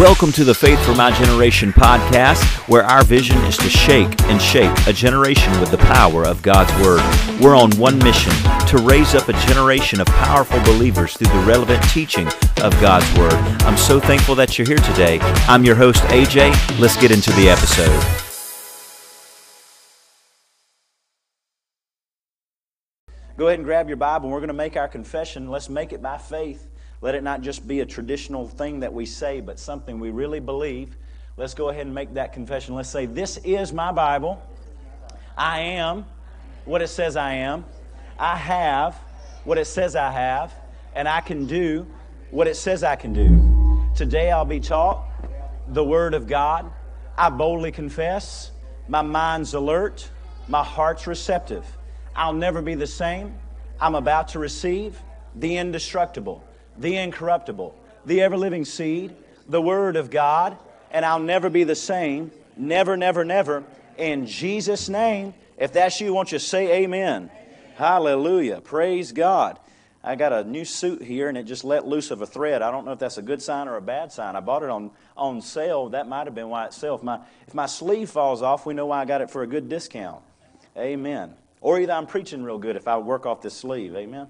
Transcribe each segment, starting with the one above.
Welcome to the Faith for My Generation podcast, where our vision is to shake and shape a generation with the power of God's Word. We're on one mission to raise up a generation of powerful believers through the relevant teaching of God's Word. I'm so thankful that you're here today. I'm your host, AJ. Let's get into the episode. Go ahead and grab your Bible. We're going to make our confession. Let's make it by faith. Let it not just be a traditional thing that we say, but something we really believe. Let's go ahead and make that confession. Let's say, This is my Bible. I am what it says I am. I have what it says I have. And I can do what it says I can do. Today I'll be taught the Word of God. I boldly confess. My mind's alert. My heart's receptive. I'll never be the same. I'm about to receive the indestructible the incorruptible, the ever living seed, the Word of God, and I'll never be the same. Never, never, never. In Jesus' name, if that's you, won't you say amen? Hallelujah. Praise God. I got a new suit here and it just let loose of a thread. I don't know if that's a good sign or a bad sign. I bought it on, on sale. That might have been why itself. My, if my sleeve falls off, we know why I got it for a good discount. Amen. Or either I'm preaching real good if I work off this sleeve. Amen.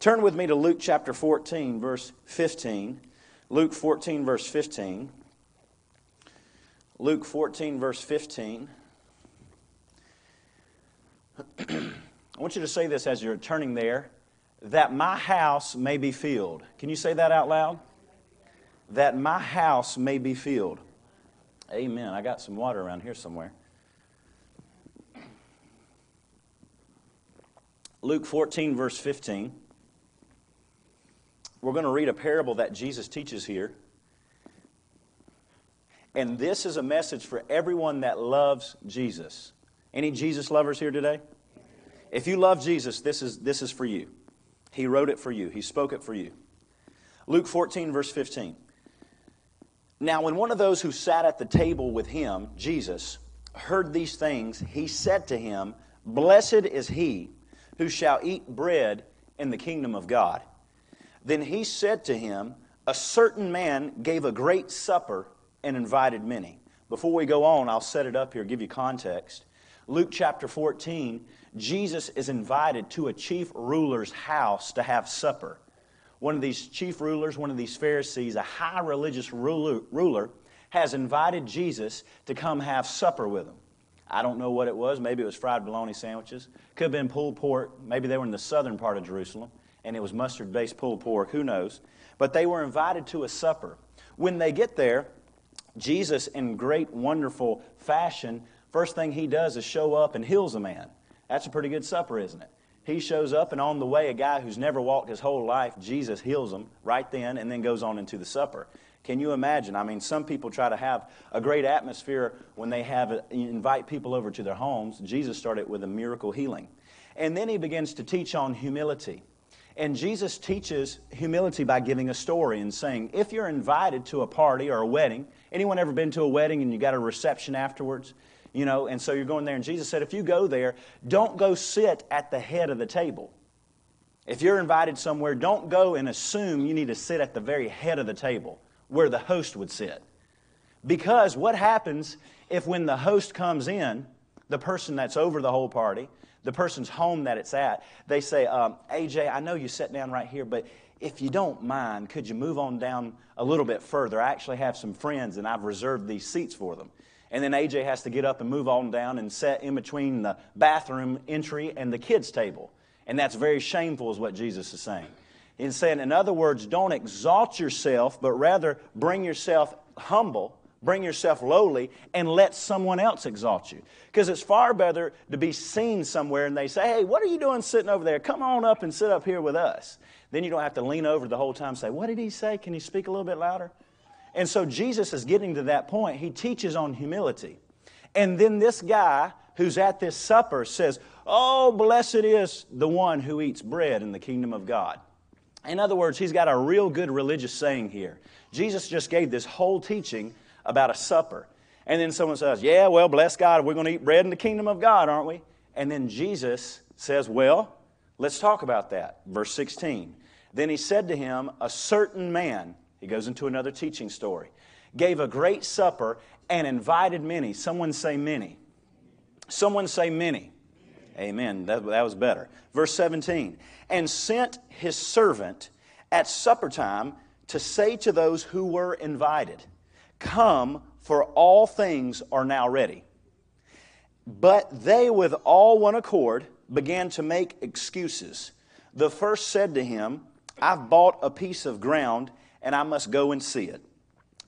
Turn with me to Luke chapter 14, verse 15. Luke 14, verse 15. Luke 14, verse 15. I want you to say this as you're turning there that my house may be filled. Can you say that out loud? That my house may be filled. Amen. I got some water around here somewhere. Luke 14, verse 15 we're going to read a parable that Jesus teaches here. And this is a message for everyone that loves Jesus. Any Jesus lovers here today? If you love Jesus, this is, this is for you. He wrote it for you, He spoke it for you. Luke 14, verse 15. Now, when one of those who sat at the table with him, Jesus, heard these things, he said to him, Blessed is he who shall eat bread in the kingdom of God. Then he said to him, A certain man gave a great supper and invited many. Before we go on, I'll set it up here, give you context. Luke chapter 14, Jesus is invited to a chief ruler's house to have supper. One of these chief rulers, one of these Pharisees, a high religious ruler, ruler has invited Jesus to come have supper with him. I don't know what it was. Maybe it was fried bologna sandwiches. Could have been pulled pork. Maybe they were in the southern part of Jerusalem and it was mustard based pulled pork, who knows. But they were invited to a supper. When they get there, Jesus, in great, wonderful fashion, first thing he does is show up and heals a man. That's a pretty good supper, isn't it? He shows up, and on the way, a guy who's never walked his whole life, Jesus heals him right then and then goes on into the supper. Can you imagine? I mean, some people try to have a great atmosphere when they have uh, invite people over to their homes. Jesus started with a miracle healing. And then he begins to teach on humility. And Jesus teaches humility by giving a story and saying, if you're invited to a party or a wedding, anyone ever been to a wedding and you got a reception afterwards? You know, and so you're going there, and Jesus said, if you go there, don't go sit at the head of the table. If you're invited somewhere, don't go and assume you need to sit at the very head of the table where the host would sit. Because what happens if when the host comes in, the person that's over the whole party, the person's home that it's at, they say, um, AJ, I know you sat down right here, but if you don't mind, could you move on down a little bit further? I actually have some friends and I've reserved these seats for them. And then AJ has to get up and move on down and sit in between the bathroom entry and the kids' table. And that's very shameful, is what Jesus is saying. He's saying, in other words, don't exalt yourself, but rather bring yourself humble bring yourself lowly and let someone else exalt you. Because it's far better to be seen somewhere and they say, hey, what are you doing sitting over there? Come on up and sit up here with us. Then you don't have to lean over the whole time and say, what did he say? Can you speak a little bit louder? And so Jesus is getting to that point. He teaches on humility. And then this guy who's at this supper says, Oh, blessed is the one who eats bread in the kingdom of God. In other words, he's got a real good religious saying here. Jesus just gave this whole teaching about a supper. And then someone says, Yeah, well, bless God, we're going to eat bread in the kingdom of God, aren't we? And then Jesus says, Well, let's talk about that. Verse 16. Then he said to him, A certain man, he goes into another teaching story, gave a great supper, and invited many. Someone say many. Someone say many. Amen. That, that was better. Verse 17. And sent his servant at supper time to say to those who were invited, Come, for all things are now ready. But they, with all one accord, began to make excuses. The first said to him, I've bought a piece of ground and I must go and see it.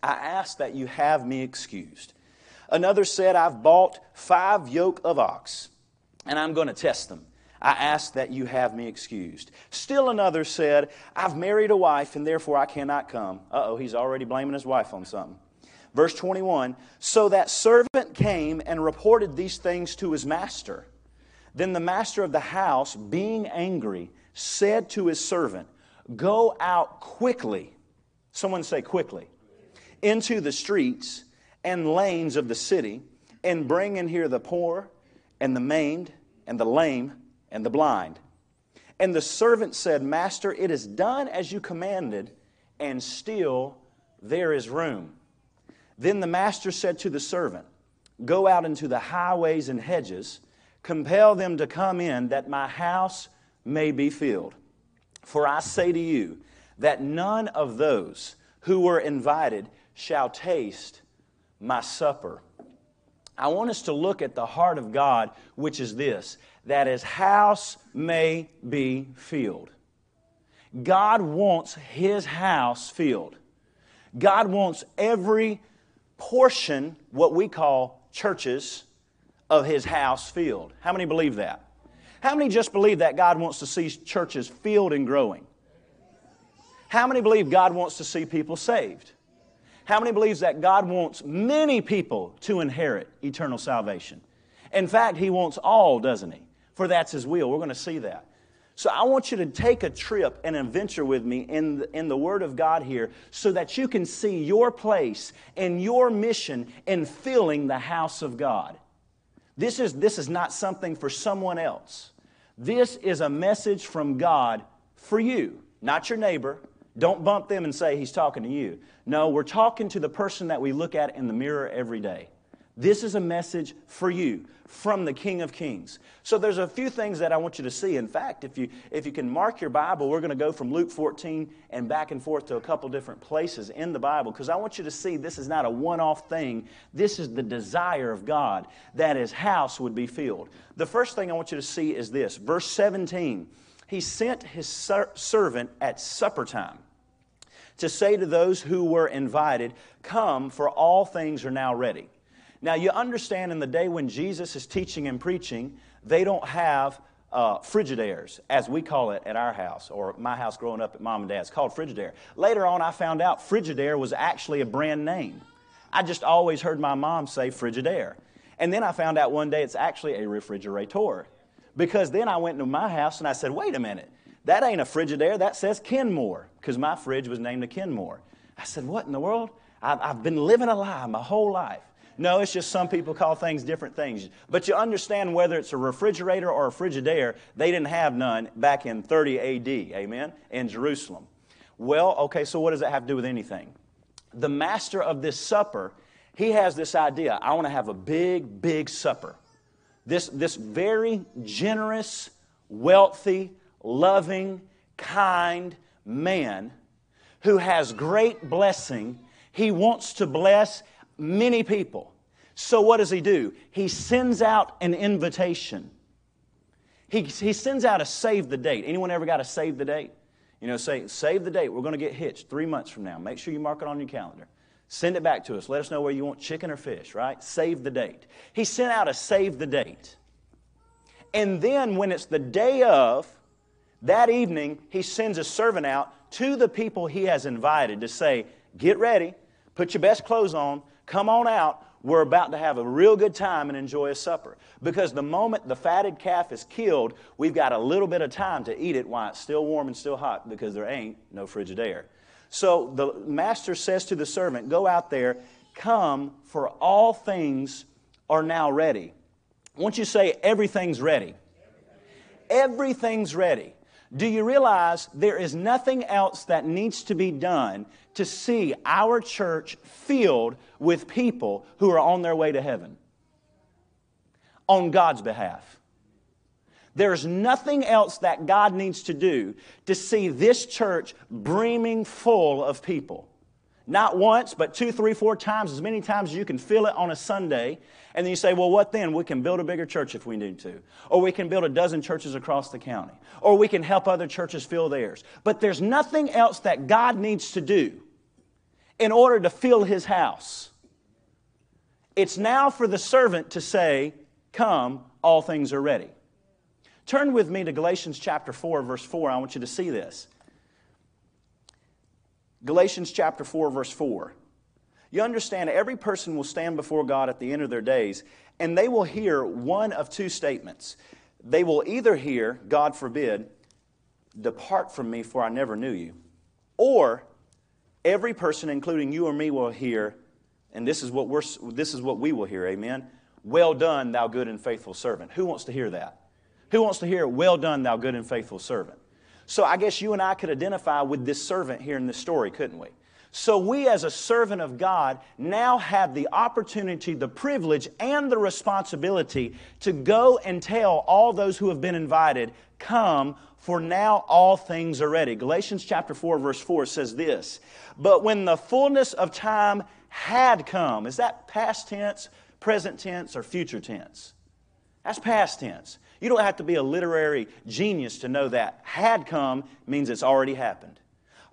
I ask that you have me excused. Another said, I've bought five yoke of ox and I'm going to test them. I ask that you have me excused. Still another said, I've married a wife and therefore I cannot come. Uh oh, he's already blaming his wife on something. Verse 21 So that servant came and reported these things to his master. Then the master of the house, being angry, said to his servant, Go out quickly. Someone say quickly. Into the streets and lanes of the city and bring in here the poor and the maimed and the lame and the blind. And the servant said, Master, it is done as you commanded, and still there is room. Then the master said to the servant, Go out into the highways and hedges, compel them to come in, that my house may be filled. For I say to you that none of those who were invited shall taste my supper. I want us to look at the heart of God, which is this that his house may be filled. God wants his house filled. God wants every portion, what we call churches, of his house filled. How many believe that? How many just believe that God wants to see churches filled and growing? How many believe God wants to see people saved? How many believes that God wants many people to inherit eternal salvation? In fact, He wants all, doesn't He? For that's His will. We're going to see that. So I want you to take a trip and adventure with me in the, in the Word of God here so that you can see your place and your mission in filling the house of God. This is, this is not something for someone else. This is a message from God for you, not your neighbor. Don't bump them and say he's talking to you. No, we're talking to the person that we look at in the mirror every day. This is a message for you from the King of Kings. So there's a few things that I want you to see. In fact, if you if you can mark your Bible, we're going to go from Luke 14 and back and forth to a couple different places in the Bible because I want you to see this is not a one-off thing. This is the desire of God that his house would be filled. The first thing I want you to see is this. Verse 17. He sent his ser- servant at supper time to say to those who were invited, Come, for all things are now ready. Now, you understand in the day when Jesus is teaching and preaching, they don't have uh, Frigidaires, as we call it at our house, or my house growing up at mom and dad's, called Frigidaire. Later on, I found out Frigidaire was actually a brand name. I just always heard my mom say Frigidaire. And then I found out one day it's actually a refrigerator. Because then I went to my house and I said, wait a minute, that ain't a Frigidaire, that says Kenmore, because my fridge was named a Kenmore. I said, what in the world? I've, I've been living a lie my whole life. No, it's just some people call things different things. But you understand whether it's a refrigerator or a Frigidaire, they didn't have none back in 30 AD, amen, in Jerusalem. Well, okay, so what does that have to do with anything? The master of this supper, he has this idea I want to have a big, big supper. This, this very generous, wealthy, loving, kind man who has great blessing, he wants to bless many people. So what does he do? He sends out an invitation. He, he sends out a save the date. Anyone ever got a save the date? You know, say, save the date. We're going to get hitched three months from now. Make sure you mark it on your calendar. Send it back to us. Let us know where you want chicken or fish, right? Save the date. He sent out a save the date. And then when it's the day of, that evening, he sends a servant out to the people he has invited to say, Get ready, put your best clothes on, Come on out. We're about to have a real good time and enjoy a supper. Because the moment the fatted calf is killed, we've got a little bit of time to eat it while it's still warm and still hot because there ain't no Frigidaire. So the master says to the servant, Go out there, come, for all things are now ready. Won't you say, Everything's ready? Everything's ready. Do you realize there is nothing else that needs to be done to see our church filled with people who are on their way to heaven? On God's behalf. There's nothing else that God needs to do to see this church brimming full of people. Not once, but two, three, four times, as many times as you can fill it on a Sunday. And then you say, well, what then? We can build a bigger church if we need to. Or we can build a dozen churches across the county. Or we can help other churches fill theirs. But there's nothing else that God needs to do in order to fill his house. It's now for the servant to say, Come, all things are ready. Turn with me to Galatians chapter 4, verse 4. I want you to see this. Galatians chapter 4, verse 4. You understand, every person will stand before God at the end of their days, and they will hear one of two statements. They will either hear, God forbid, depart from me, for I never knew you. Or every person, including you or me, will hear, and this is what, we're, this is what we will hear, amen. Well done, thou good and faithful servant. Who wants to hear that? Who wants to hear, well done, thou good and faithful servant? So I guess you and I could identify with this servant here in this story, couldn't we? So we, as a servant of God, now have the opportunity, the privilege, and the responsibility to go and tell all those who have been invited, Come, for now all things are ready. Galatians chapter 4, verse 4 says this But when the fullness of time had come, is that past tense, present tense, or future tense? That's past tense. You don't have to be a literary genius to know that. Had come means it's already happened.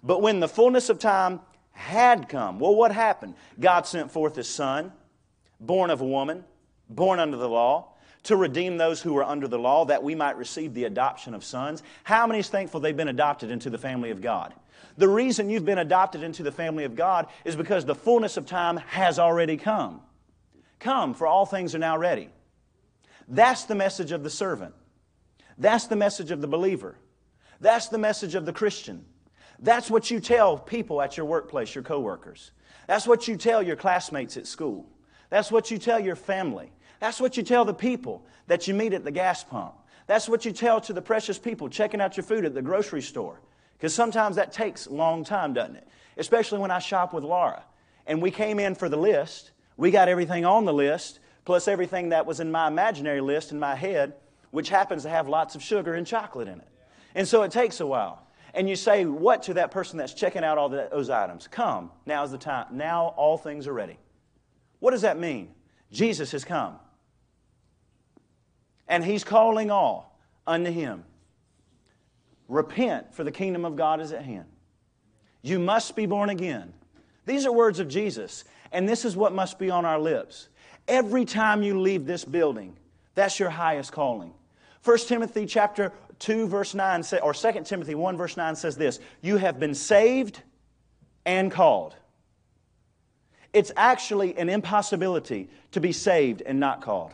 But when the fullness of time had come, well, what happened? God sent forth His Son, born of a woman, born under the law, to redeem those who were under the law, that we might receive the adoption of sons. How many is thankful they've been adopted into the family of God? The reason you've been adopted into the family of God is because the fullness of time has already come. Come, for all things are now ready. That's the message of the servant. That's the message of the believer. That's the message of the Christian. That's what you tell people at your workplace, your coworkers. That's what you tell your classmates at school. That's what you tell your family. That's what you tell the people that you meet at the gas pump. That's what you tell to the precious people checking out your food at the grocery store. Because sometimes that takes a long time, doesn't it? Especially when I shop with Laura. And we came in for the list. We got everything on the list plus everything that was in my imaginary list in my head, which happens to have lots of sugar and chocolate in it. And so it takes a while. And you say what to that person that's checking out all those items? Come, now's the time. Now all things are ready. What does that mean? Jesus has come. And he's calling all unto him. Repent, for the kingdom of God is at hand. You must be born again. These are words of Jesus, and this is what must be on our lips. Every time you leave this building, that's your highest calling. 1 Timothy chapter 2 verse 9 or 2 Timothy 1 verse 9 says this, you have been saved and called. It's actually an impossibility to be saved and not called.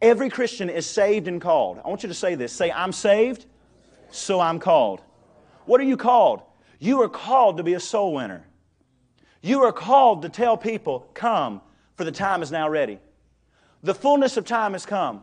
Every Christian is saved and called. I want you to say this. Say, I'm saved, so I'm called. What are you called? You are called to be a soul winner. You are called to tell people, come, for the time is now ready. The fullness of time has come.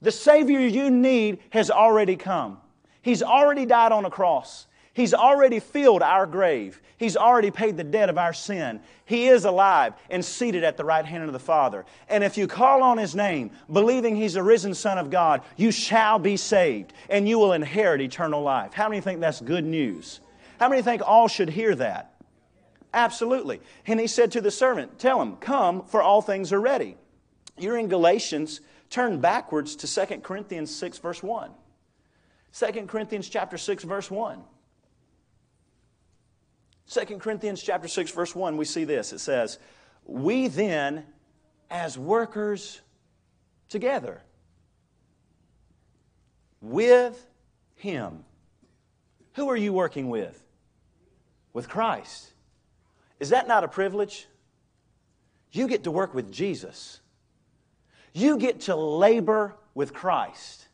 The Savior you need has already come. He's already died on a cross. He's already filled our grave. He's already paid the debt of our sin. He is alive and seated at the right hand of the Father. And if you call on His name, believing He's a risen Son of God, you shall be saved and you will inherit eternal life. How many think that's good news? How many think all should hear that? Absolutely. And he said to the servant, Tell him, come, for all things are ready. You're in Galatians, turn backwards to 2 Corinthians 6, verse 1. 2 Corinthians chapter 6, verse 1. 2 Corinthians chapter 6, verse 1, we see this. It says, We then, as workers together, with him. Who are you working with? With Christ. Is that not a privilege? You get to work with Jesus. You get to labor with Christ.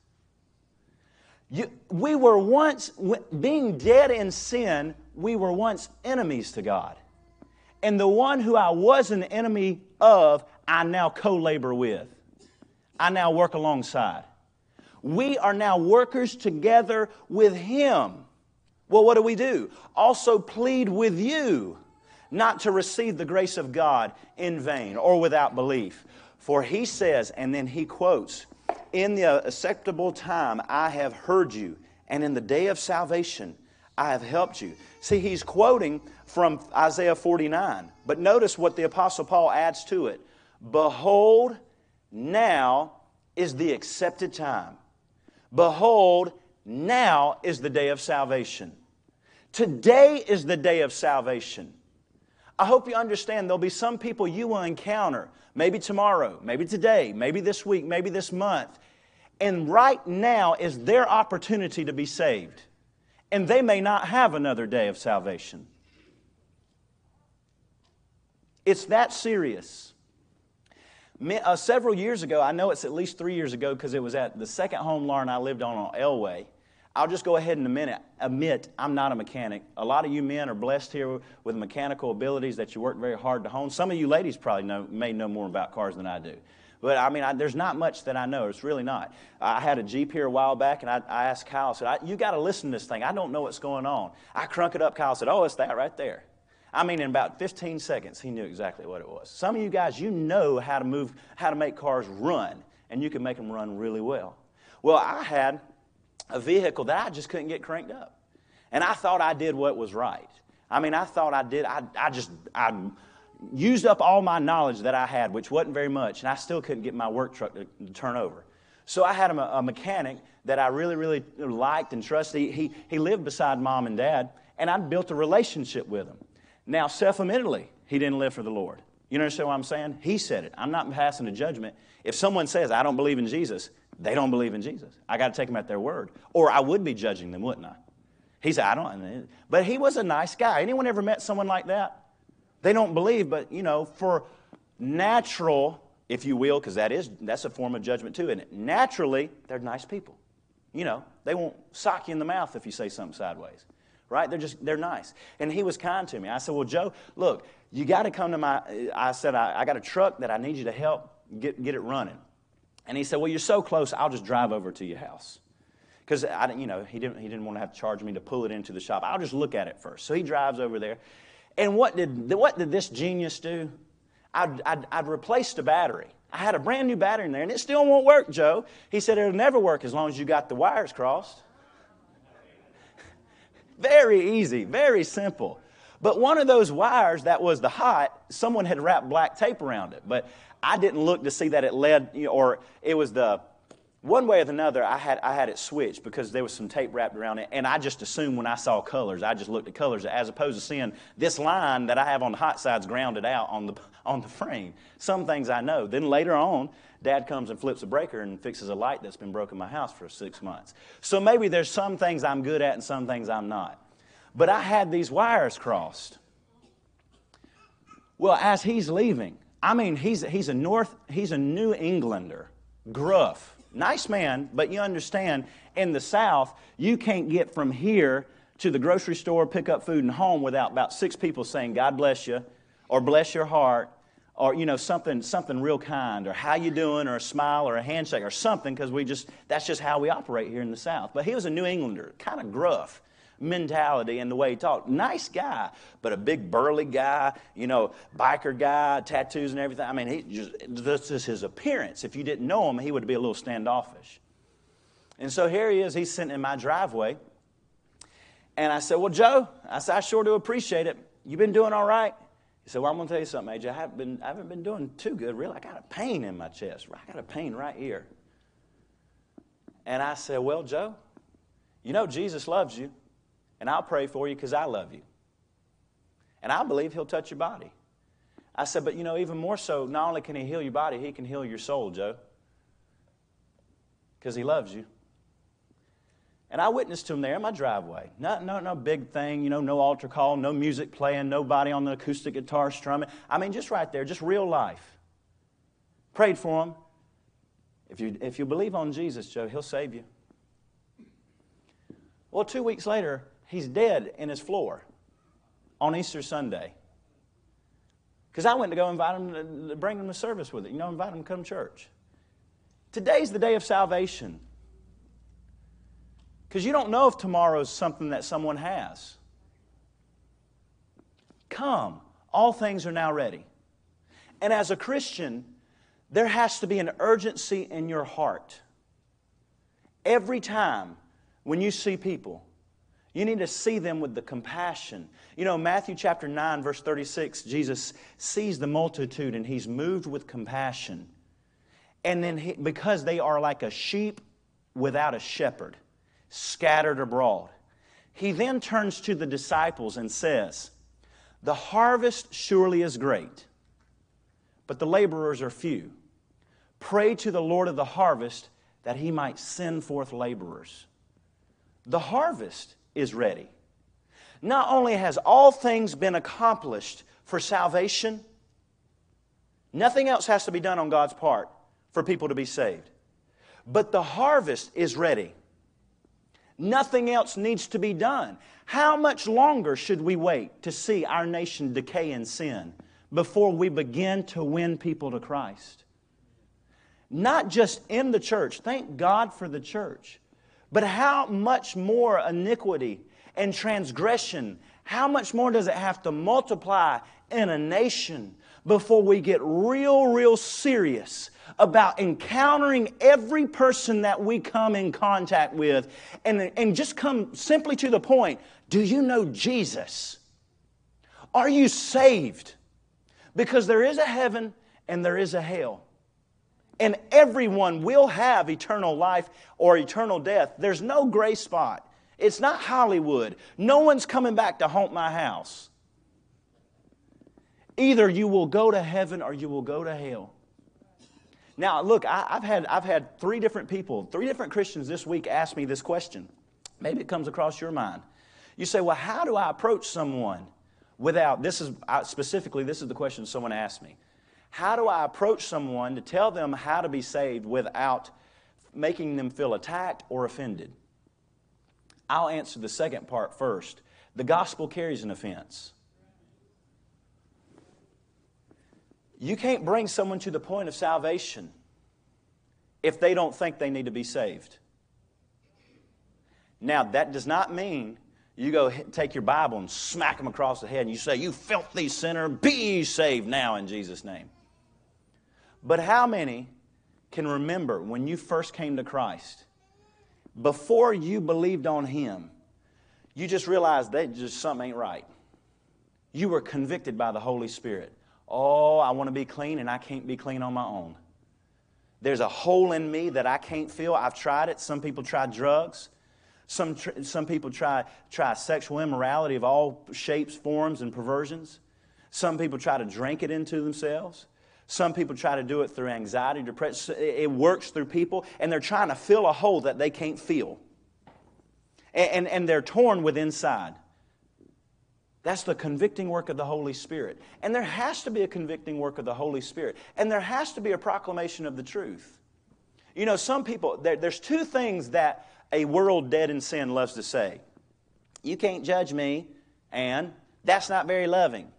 You, we were once, being dead in sin, we were once enemies to God. And the one who I was an enemy of, I now co labor with. I now work alongside. We are now workers together with him. Well, what do we do? Also plead with you not to receive the grace of God in vain or without belief. For he says, and then he quotes, In the acceptable time I have heard you, and in the day of salvation I have helped you. See, he's quoting from Isaiah 49. But notice what the Apostle Paul adds to it Behold, now is the accepted time. Behold, now is the day of salvation. Today is the day of salvation. I hope you understand there'll be some people you will encounter, maybe tomorrow, maybe today, maybe this week, maybe this month. And right now is their opportunity to be saved. And they may not have another day of salvation. It's that serious. Uh, several years ago, I know it's at least three years ago because it was at the second home Lauren I lived on on Elway. I'll just go ahead and admit, admit I'm not a mechanic. A lot of you men are blessed here with mechanical abilities that you work very hard to hone. Some of you ladies probably know, may know more about cars than I do. But I mean, I, there's not much that I know. It's really not. I had a Jeep here a while back, and I, I asked Kyle, I said, You got to listen to this thing. I don't know what's going on. I crunk it up. Kyle said, Oh, it's that right there. I mean, in about 15 seconds, he knew exactly what it was. Some of you guys, you know how to move, how to make cars run, and you can make them run really well. Well, I had a vehicle that I just couldn't get cranked up. And I thought I did what was right. I mean, I thought I did, I, I just, I used up all my knowledge that I had, which wasn't very much, and I still couldn't get my work truck to, to turn over. So I had a, a, mechanic that I really, really liked and trusted. He, he, he lived beside mom and dad, and I'd built a relationship with him. Now, self admittedly, he didn't live for the Lord. You understand what I'm saying? He said it. I'm not passing a judgment. If someone says, I don't believe in Jesus, they don't believe in Jesus. I got to take them at their word. Or I would be judging them, wouldn't I? He said, I don't. But he was a nice guy. Anyone ever met someone like that? They don't believe, but, you know, for natural, if you will, because that is, that's a form of judgment too, isn't? Naturally, they're nice people. You know, they won't sock you in the mouth if you say something sideways right? They're just, they're nice. And he was kind to me. I said, Well, Joe, look, you got to come to my, I said, I, I got a truck that I need you to help get, get it running. And he said, Well, you're so close, I'll just drive over to your house. Because I, you know, he didn't, he didn't want to have to charge me to pull it into the shop. I'll just look at it first. So he drives over there. And what did, what did this genius do? I'd, I'd, I'd replaced a battery. I had a brand new battery in there, and it still won't work, Joe. He said it'll never work as long as you got the wires crossed. Very easy, very simple. But one of those wires that was the hot, someone had wrapped black tape around it. But I didn't look to see that it led, or it was the one way or another, I had, I had it switched because there was some tape wrapped around it, and I just assumed when I saw colors, I just looked at colors as opposed to seeing this line that I have on the hot sides grounded out on the, on the frame. Some things I know. Then later on, Dad comes and flips a breaker and fixes a light that's been broken in my house for six months. So maybe there's some things I'm good at and some things I'm not. But I had these wires crossed. Well, as he's leaving, I mean, he's, he's a North, he's a New Englander, gruff Nice man, but you understand, in the South, you can't get from here to the grocery store, pick up food, and home without about six people saying, God bless you, or bless your heart, or you know something something real kind or how you doing? or a smile or a handshake or something because we just that's just how we operate here in the south. But he was a new englander kind of gruff mentality and the way he talked. Nice guy, but a big burly guy, you know, biker guy, tattoos and everything. I mean, he just, this is his appearance. If you didn't know him, he would be a little standoffish. And so here he is, he's sitting in my driveway. And I said, Well, Joe, I said, I sure do appreciate it. You've been doing all right? He said, Well, I'm going to tell you something, AJ. I haven't, been, I haven't been doing too good, really. I got a pain in my chest. I got a pain right here. And I said, Well, Joe, you know Jesus loves you and I'll pray for you because I love you. And I believe He'll touch your body. I said, but you know, even more so, not only can He heal your body, He can heal your soul, Joe, because He loves you. And I witnessed to him there in my driveway. No, no, no big thing, you know, no altar call, no music playing, nobody on the acoustic guitar strumming. I mean, just right there, just real life. Prayed for him. If you, if you believe on Jesus, Joe, he'll save you. Well, two weeks later, he's dead in his floor on Easter Sunday. Because I went to go invite him to bring him to service with it. You know, invite him to come to church. Today's the day of salvation. Because you don't know if tomorrow's something that someone has. Come, all things are now ready. And as a Christian, there has to be an urgency in your heart. Every time when you see people, you need to see them with the compassion. You know, Matthew chapter 9, verse 36, Jesus sees the multitude and he's moved with compassion. And then, he, because they are like a sheep without a shepherd, scattered abroad, he then turns to the disciples and says, The harvest surely is great, but the laborers are few. Pray to the Lord of the harvest that he might send forth laborers. The harvest is ready. Not only has all things been accomplished for salvation, nothing else has to be done on God's part for people to be saved. But the harvest is ready. Nothing else needs to be done. How much longer should we wait to see our nation decay in sin before we begin to win people to Christ? Not just in the church, thank God for the church, but how much more iniquity and transgression, how much more does it have to multiply in a nation before we get real, real serious about encountering every person that we come in contact with and, and just come simply to the point do you know Jesus? Are you saved? Because there is a heaven and there is a hell and everyone will have eternal life or eternal death. There's no gray spot. It's not Hollywood. No one's coming back to haunt my house. Either you will go to heaven or you will go to hell. Now, look, I, have had, I've had three different people, three different Christians this week ask me this question. Maybe it comes across your mind. You say, well, how do I approach someone without, this is specifically, this is the question someone asked me. How do I approach someone to tell them how to be saved without making them feel attacked or offended? I'll answer the second part first. The gospel carries an offense. You can't bring someone to the point of salvation if they don't think they need to be saved. Now, that does not mean you go take your Bible and smack them across the head and you say, You filthy sinner, be saved now in Jesus' name. But how many can remember when you first came to Christ? Before you believed on Him, you just realized that just something ain't right. You were convicted by the Holy Spirit. Oh, I want to be clean and I can't be clean on my own. There's a hole in me that I can't fill. I've tried it. Some people try drugs. Some, tr- some people try, try sexual immorality of all shapes, forms, and perversions. Some people try to drink it into themselves. Some people try to do it through anxiety, depression. It works through people, and they're trying to fill a hole that they can't feel. And, and, and they're torn with inside. That's the convicting work of the Holy Spirit. And there has to be a convicting work of the Holy Spirit. And there has to be a proclamation of the truth. You know, some people, there, there's two things that a world dead in sin loves to say You can't judge me, and that's not very loving.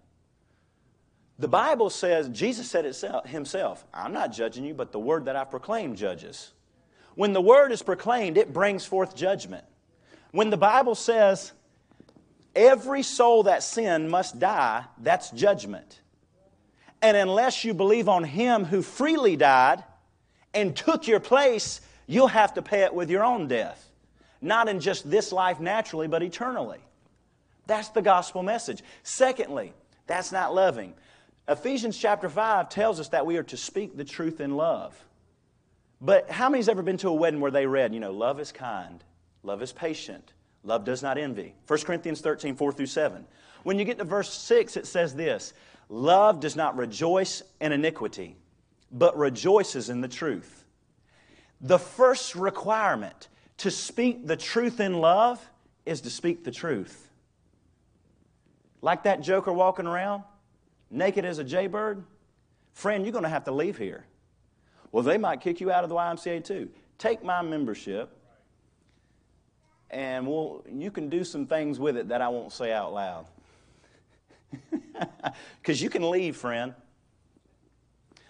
The Bible says, Jesus said it himself, I'm not judging you, but the word that I proclaim judges. When the word is proclaimed, it brings forth judgment. When the Bible says, every soul that sin must die, that's judgment. And unless you believe on him who freely died and took your place, you'll have to pay it with your own death. Not in just this life naturally, but eternally. That's the gospel message. Secondly, that's not loving. Ephesians chapter 5 tells us that we are to speak the truth in love. But how many's ever been to a wedding where they read, you know, love is kind, love is patient, love does not envy? 1 Corinthians 13, 4 through 7. When you get to verse 6, it says this Love does not rejoice in iniquity, but rejoices in the truth. The first requirement to speak the truth in love is to speak the truth. Like that joker walking around, naked as a jaybird, friend, you're going to have to leave here. Well, they might kick you out of the YMCA too. Take my membership, and we'll, you can do some things with it that I won't say out loud. Because you can leave, friend.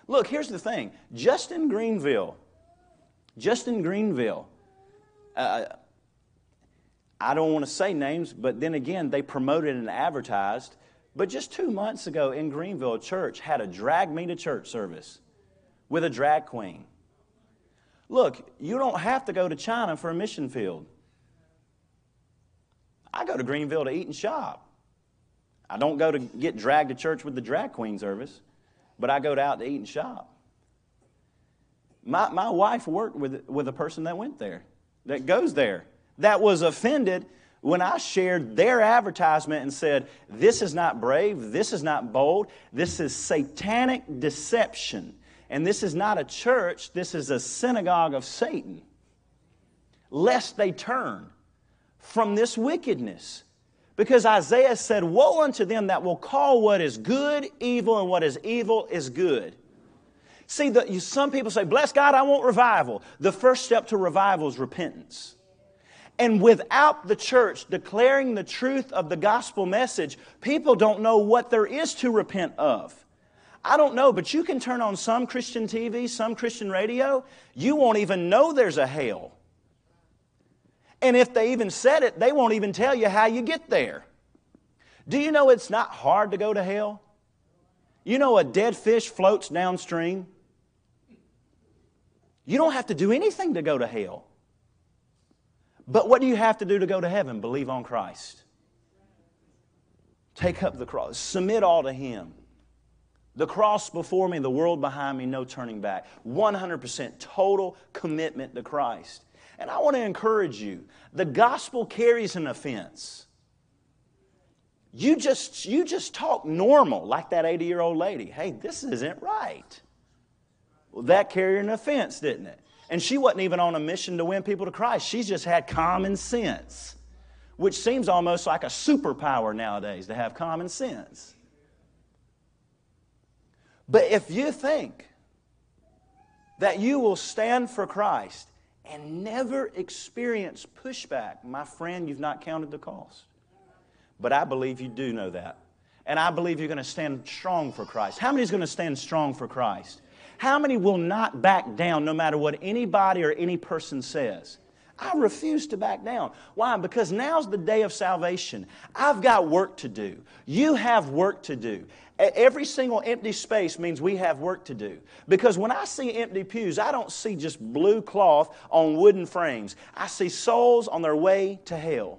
Look, here's the thing just in Greenville, just in Greenville, uh, I don't want to say names, but then again, they promoted and advertised. But just two months ago in Greenville, church had a drag me to church service with a drag queen. Look, you don't have to go to China for a mission field. I go to Greenville to eat and shop. I don't go to get dragged to church with the drag queen service, but I go out to eat and shop. My, my wife worked with, with a person that went there, that goes there, that was offended when I shared their advertisement and said, This is not brave, this is not bold, this is satanic deception. And this is not a church, this is a synagogue of Satan. Lest they turn from this wickedness. Because Isaiah said, Woe unto them that will call what is good evil, and what is evil is good. See, the, some people say, Bless God, I want revival. The first step to revival is repentance. And without the church declaring the truth of the gospel message, people don't know what there is to repent of. I don't know, but you can turn on some Christian TV, some Christian radio, you won't even know there's a hell. And if they even said it, they won't even tell you how you get there. Do you know it's not hard to go to hell? You know a dead fish floats downstream? You don't have to do anything to go to hell. But what do you have to do to go to heaven? Believe on Christ. Take up the cross. Submit all to Him. The cross before me, the world behind me, no turning back. 100% total commitment to Christ. And I want to encourage you the gospel carries an offense. You just, you just talk normal, like that 80 year old lady. Hey, this isn't right. Well, that carried an offense, didn't it? And she wasn't even on a mission to win people to Christ. She just had common sense, which seems almost like a superpower nowadays to have common sense. But if you think that you will stand for Christ and never experience pushback, my friend, you've not counted the cost. But I believe you do know that. And I believe you're going to stand strong for Christ. How many is going to stand strong for Christ? How many will not back down no matter what anybody or any person says? I refuse to back down. Why? Because now's the day of salvation. I've got work to do. You have work to do. Every single empty space means we have work to do. Because when I see empty pews, I don't see just blue cloth on wooden frames. I see souls on their way to hell.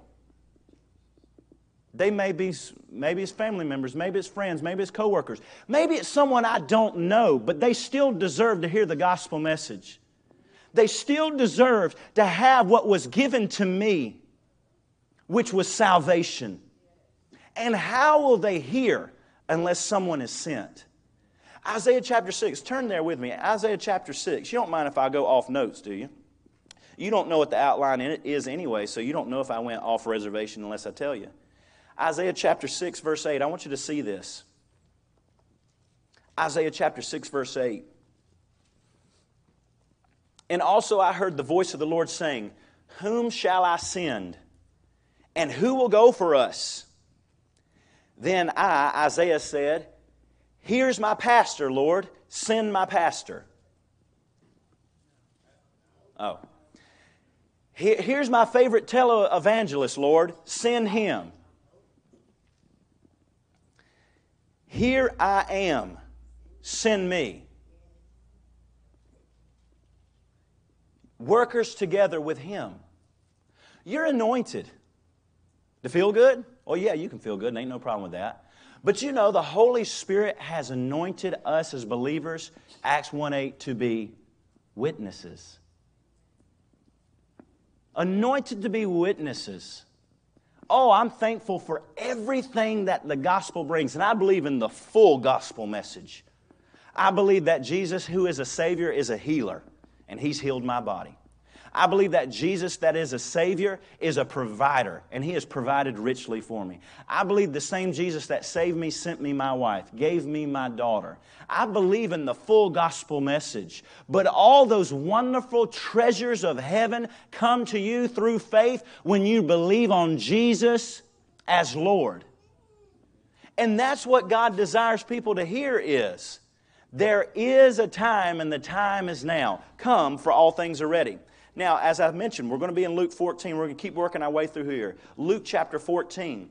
They may be, maybe it's family members, maybe it's friends, maybe it's coworkers, maybe it's someone I don't know, but they still deserve to hear the gospel message. They still deserve to have what was given to me, which was salvation. And how will they hear unless someone is sent? Isaiah chapter 6, turn there with me. Isaiah chapter 6. You don't mind if I go off notes, do you? You don't know what the outline in it is anyway, so you don't know if I went off reservation unless I tell you. Isaiah chapter 6, verse 8. I want you to see this. Isaiah chapter 6, verse 8. And also I heard the voice of the Lord saying, Whom shall I send? And who will go for us? Then I, Isaiah, said, Here's my pastor, Lord. Send my pastor. Oh. Here's my favorite televangelist, Lord. Send him. Here I am, send me. Workers together with Him. You're anointed. To feel good? Oh, yeah, you can feel good, ain't no problem with that. But you know, the Holy Spirit has anointed us as believers, Acts 1 8, to be witnesses. Anointed to be witnesses. Oh, I'm thankful for everything that the gospel brings. And I believe in the full gospel message. I believe that Jesus, who is a Savior, is a healer, and He's healed my body. I believe that Jesus, that is a Savior, is a provider, and He has provided richly for me. I believe the same Jesus that saved me sent me my wife, gave me my daughter. I believe in the full gospel message. But all those wonderful treasures of heaven come to you through faith when you believe on Jesus as Lord. And that's what God desires people to hear is there is a time and the time is now. Come for all things are ready. Now, as I've mentioned, we're going to be in Luke 14. We're going to keep working our way through here. Luke chapter 14.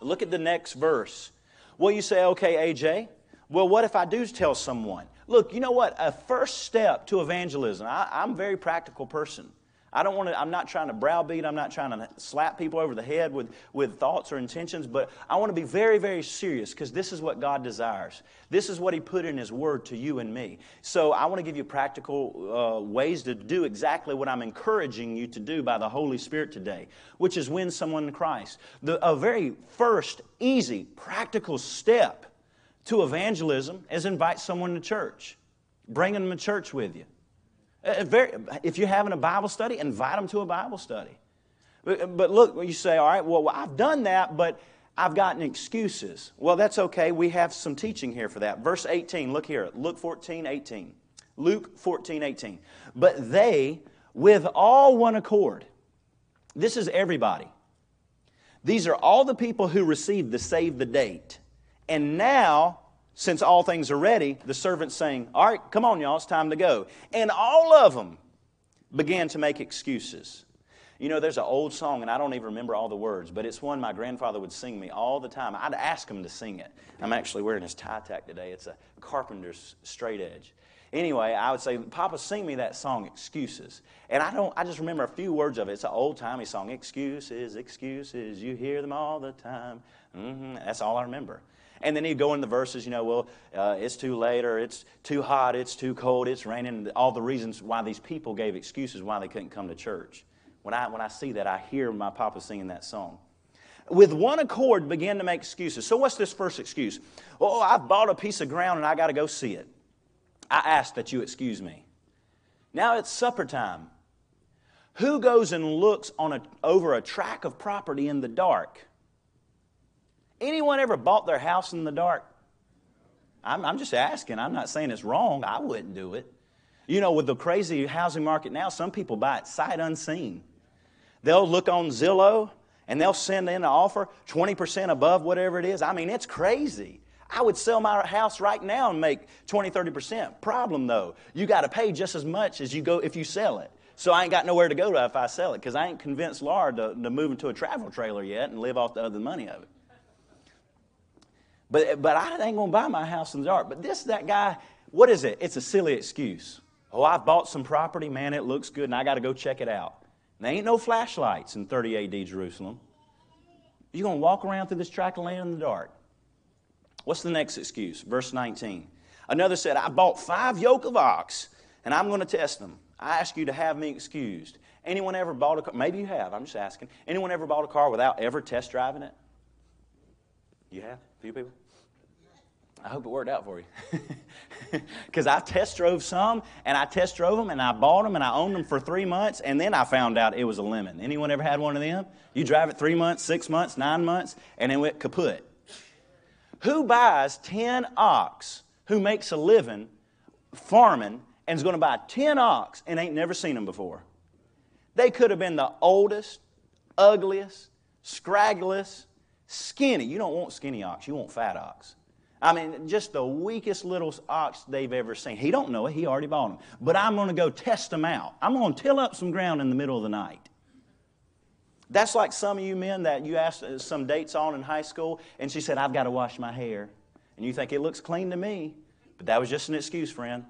Look at the next verse. Well, you say, okay, AJ, well, what if I do tell someone? Look, you know what? A first step to evangelism, I, I'm a very practical person. I don't want to, I'm not trying to browbeat, I'm not trying to slap people over the head with, with thoughts or intentions, but I want to be very, very serious because this is what God desires. This is what He put in His Word to you and me. So I want to give you practical uh, ways to do exactly what I'm encouraging you to do by the Holy Spirit today, which is win someone to Christ. The, a very first, easy, practical step to evangelism is invite someone to church. Bring them to church with you. Uh, very, if you're having a Bible study, invite them to a Bible study. But, but look, you say, all right, well, I've done that, but I've gotten excuses. Well, that's okay. We have some teaching here for that. Verse 18, look here. Luke 14, 18. Luke 14, 18. But they, with all one accord, this is everybody. These are all the people who received the save the date. And now since all things are ready, the servant's saying, All right, come on, y'all, it's time to go. And all of them began to make excuses. You know, there's an old song, and I don't even remember all the words, but it's one my grandfather would sing me all the time. I'd ask him to sing it. I'm actually wearing his tie tack today. It's a carpenter's straight edge. Anyway, I would say, Papa, sing me that song, Excuses. And I don't I just remember a few words of it. It's an old timey song. Excuses, excuses, you hear them all the time. Mm-hmm. That's all I remember. And then he'd go in the verses, you know, well, uh, it's too late or it's too hot, it's too cold, it's raining, all the reasons why these people gave excuses why they couldn't come to church. When I, when I see that, I hear my papa singing that song. With one accord, began to make excuses. So, what's this first excuse? Oh, I've bought a piece of ground and I got to go see it. I ask that you excuse me. Now it's supper time. Who goes and looks on a, over a tract of property in the dark? Anyone ever bought their house in the dark? I'm, I'm just asking. I'm not saying it's wrong. I wouldn't do it. You know, with the crazy housing market now, some people buy it sight unseen. They'll look on Zillow and they'll send in an offer 20% above whatever it is. I mean, it's crazy. I would sell my house right now and make 20, 30%. Problem though, you got to pay just as much as you go if you sell it. So I ain't got nowhere to go to if I sell it because I ain't convinced Laura to, to move into a travel trailer yet and live off the other money of it. But, but I ain't going to buy my house in the dark. But this, that guy, what is it? It's a silly excuse. Oh, I bought some property, man, it looks good, and I got to go check it out. And there ain't no flashlights in 30 AD Jerusalem. You're going to walk around through this tract of land in the dark. What's the next excuse? Verse 19. Another said, I bought five yoke of ox, and I'm going to test them. I ask you to have me excused. Anyone ever bought a car? Maybe you have, I'm just asking. Anyone ever bought a car without ever test driving it? You have? A few people? I hope it worked out for you. Because I test drove some, and I test drove them, and I bought them, and I owned them for three months, and then I found out it was a lemon. Anyone ever had one of them? You drive it three months, six months, nine months, and it went kaput. Who buys 10 ox who makes a living farming and is going to buy 10 ox and ain't never seen them before? They could have been the oldest, ugliest, scraggliest, skinny. You don't want skinny ox, you want fat ox. I mean, just the weakest little ox they've ever seen. He don't know it. He already bought them. But I'm going to go test them out. I'm going to till up some ground in the middle of the night. That's like some of you men that you asked uh, some dates on in high school, and she said, I've got to wash my hair. And you think it looks clean to me. But that was just an excuse, friend.